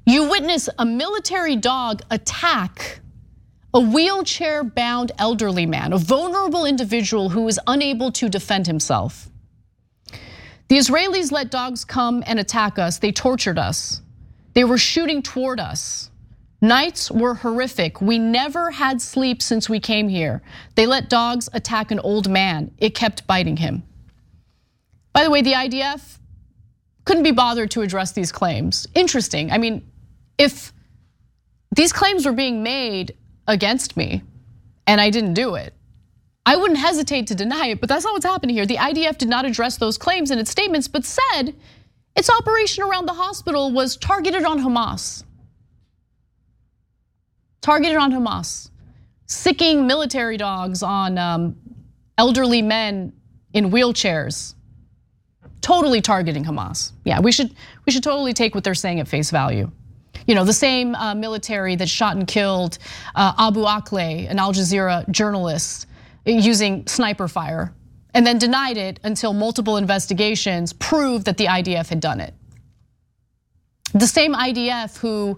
you witness a military dog attack a wheelchair bound elderly man, a vulnerable individual who is unable to defend himself. The Israelis let dogs come and attack us. They tortured us. They were shooting toward us. Nights were horrific. We never had sleep since we came here. They let dogs attack an old man. It kept biting him. By the way, the IDF couldn't be bothered to address these claims. Interesting. I mean, if these claims were being made against me and I didn't do it. I wouldn't hesitate to deny it, but that's not what's happening here. The IDF did not address those claims in its statements, but said its operation around the hospital was targeted on Hamas. Targeted on Hamas. Sicking military dogs on um, elderly men in wheelchairs. Totally targeting Hamas. Yeah, we should we should totally take what they're saying at face value. You know, the same uh, military that shot and killed uh, Abu Akleh, an Al Jazeera journalist, using sniper fire, and then denied it until multiple investigations proved that the IDF had done it. The same IDF who,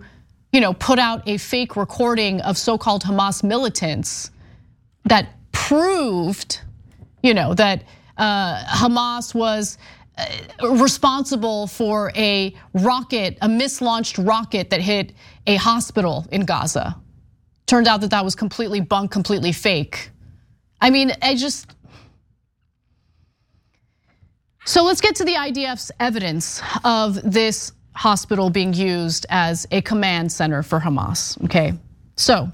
you know, put out a fake recording of so-called Hamas militants that proved, you know, that uh, Hamas was responsible for a rocket, a mislaunched rocket that hit a hospital in Gaza. Turned out that that was completely bunk, completely fake. I mean, I just. So let's get to the IDF's evidence of this hospital being used as a command center for Hamas. Okay, so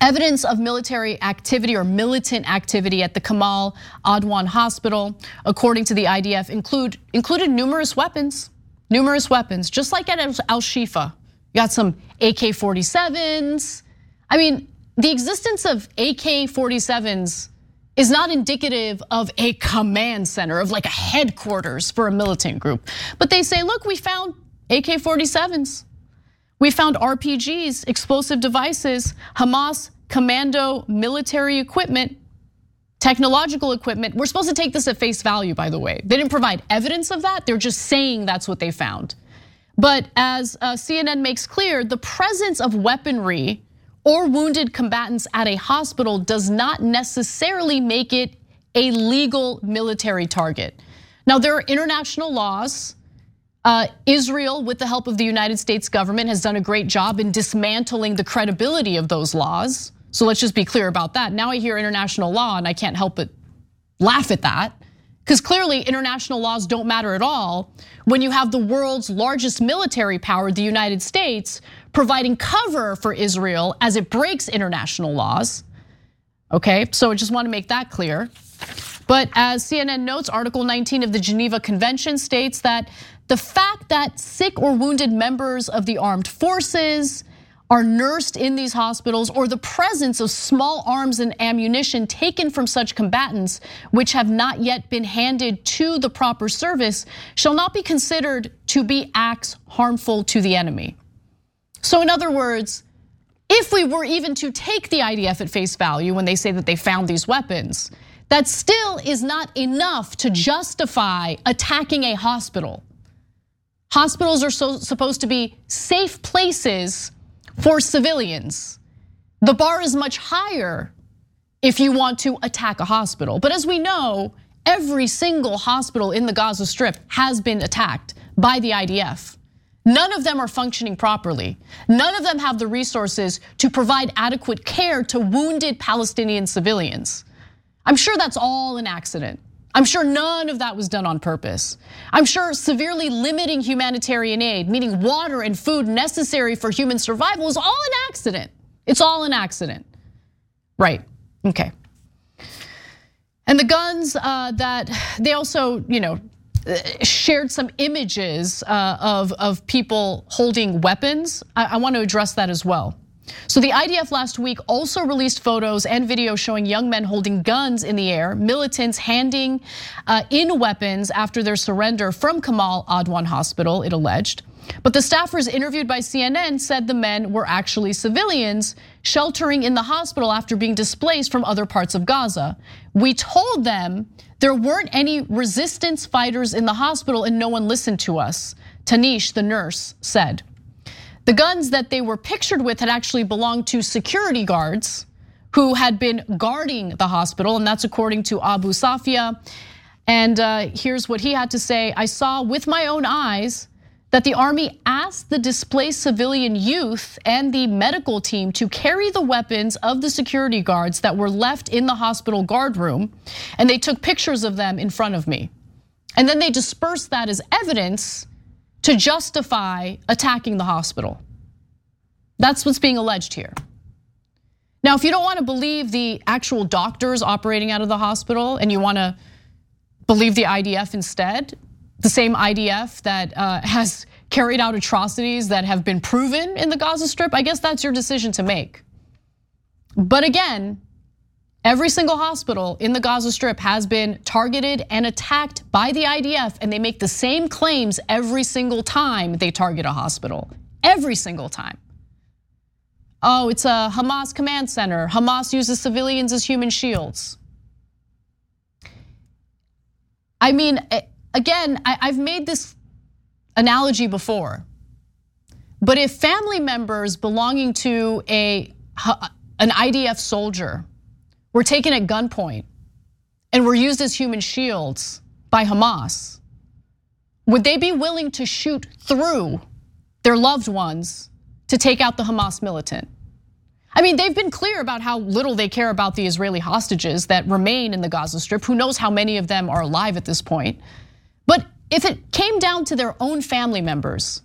Evidence of military activity or militant activity at the Kamal Adwan Hospital, according to the IDF, include included numerous weapons, numerous weapons, just like at Al Shifa. You got some AK-47s. I mean, the existence of AK-47s is not indicative of a command center, of like a headquarters for a militant group. But they say, look, we found AK-47s. We found RPGs, explosive devices. Hamas commando military equipment, technological equipment. We're supposed to take this at face value, by the way. They didn't provide evidence of that, they're just saying that's what they found. But as uh, CNN makes clear, the presence of weaponry or wounded combatants at a hospital does not necessarily make it a legal military target. Now, there are international laws. Uh, Israel, with the help of the United States government, has done a great job in dismantling the credibility of those laws. So let's just be clear about that. Now I hear international law and I can't help but laugh at that. Because clearly international laws don't matter at all when you have the world's largest military power, the United States, providing cover for Israel as it breaks international laws. Okay, so I just want to make that clear. But as CNN notes, Article 19 of the Geneva Convention states that the fact that sick or wounded members of the armed forces, are nursed in these hospitals or the presence of small arms and ammunition taken from such combatants which have not yet been handed to the proper service shall not be considered to be acts harmful to the enemy. So, in other words, if we were even to take the IDF at face value when they say that they found these weapons, that still is not enough to justify attacking a hospital. Hospitals are so, supposed to be safe places for civilians. The bar is much higher if you want to attack a hospital. But as we know, every single hospital in the Gaza Strip has been attacked by the IDF. None of them are functioning properly. None of them have the resources to provide adequate care to wounded Palestinian civilians. I'm sure that's all an accident. I'm sure none of that was done on purpose. I'm sure severely limiting humanitarian aid, meaning water and food necessary for human survival, is all an accident. It's all an accident. Right. Okay. And the guns uh, that they also, you know, shared some images uh, of, of people holding weapons. I, I want to address that as well. So the IDF last week also released photos and video showing young men holding guns in the air, militants handing uh, in weapons after their surrender from Kamal Adwan Hospital, it alleged. But the staffers interviewed by CNN said the men were actually civilians sheltering in the hospital after being displaced from other parts of Gaza. We told them there weren't any resistance fighters in the hospital and no one listened to us, Tanish, the nurse, said. The guns that they were pictured with had actually belonged to security guards who had been guarding the hospital, and that's according to Abu Safia. And uh, here's what he had to say I saw with my own eyes that the army asked the displaced civilian youth and the medical team to carry the weapons of the security guards that were left in the hospital guard room, and they took pictures of them in front of me. And then they dispersed that as evidence to justify attacking the hospital. That's what's being alleged here. Now, if you don't want to believe the actual doctors operating out of the hospital and you want to believe the IDF instead, the same IDF that uh, has carried out atrocities that have been proven in the Gaza Strip, I guess that's your decision to make. But again, every single hospital in the Gaza Strip has been targeted and attacked by the IDF, and they make the same claims every single time they target a hospital. Every single time. Oh, it's a Hamas command center. Hamas uses civilians as human shields. I mean, again, I've made this analogy before. But if family members belonging to a an IDF soldier were taken at gunpoint and were used as human shields by Hamas, would they be willing to shoot through their loved ones to take out the Hamas militant? I mean, they've been clear about how little they care about the Israeli hostages that remain in the Gaza Strip. Who knows how many of them are alive at this point? But if it came down to their own family members,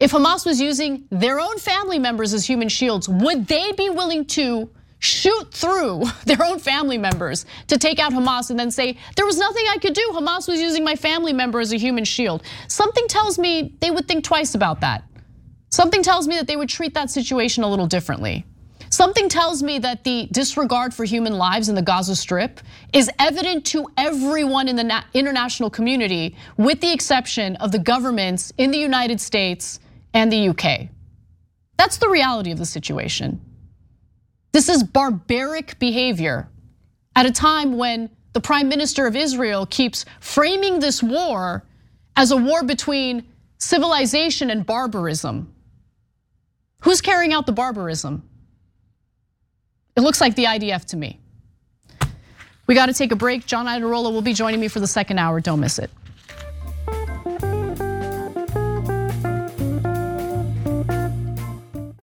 if Hamas was using their own family members as human shields, would they be willing to shoot through their own family members to take out Hamas and then say, there was nothing I could do. Hamas was using my family member as a human shield. Something tells me they would think twice about that. Something tells me that they would treat that situation a little differently. Something tells me that the disregard for human lives in the Gaza Strip is evident to everyone in the international community, with the exception of the governments in the United States and the UK. That's the reality of the situation. This is barbaric behavior at a time when the prime minister of Israel keeps framing this war as a war between civilization and barbarism. Who's carrying out the barbarism? It looks like the IDF to me. We got to take a break. John Iadarola will be joining me for the second hour. Don't miss it.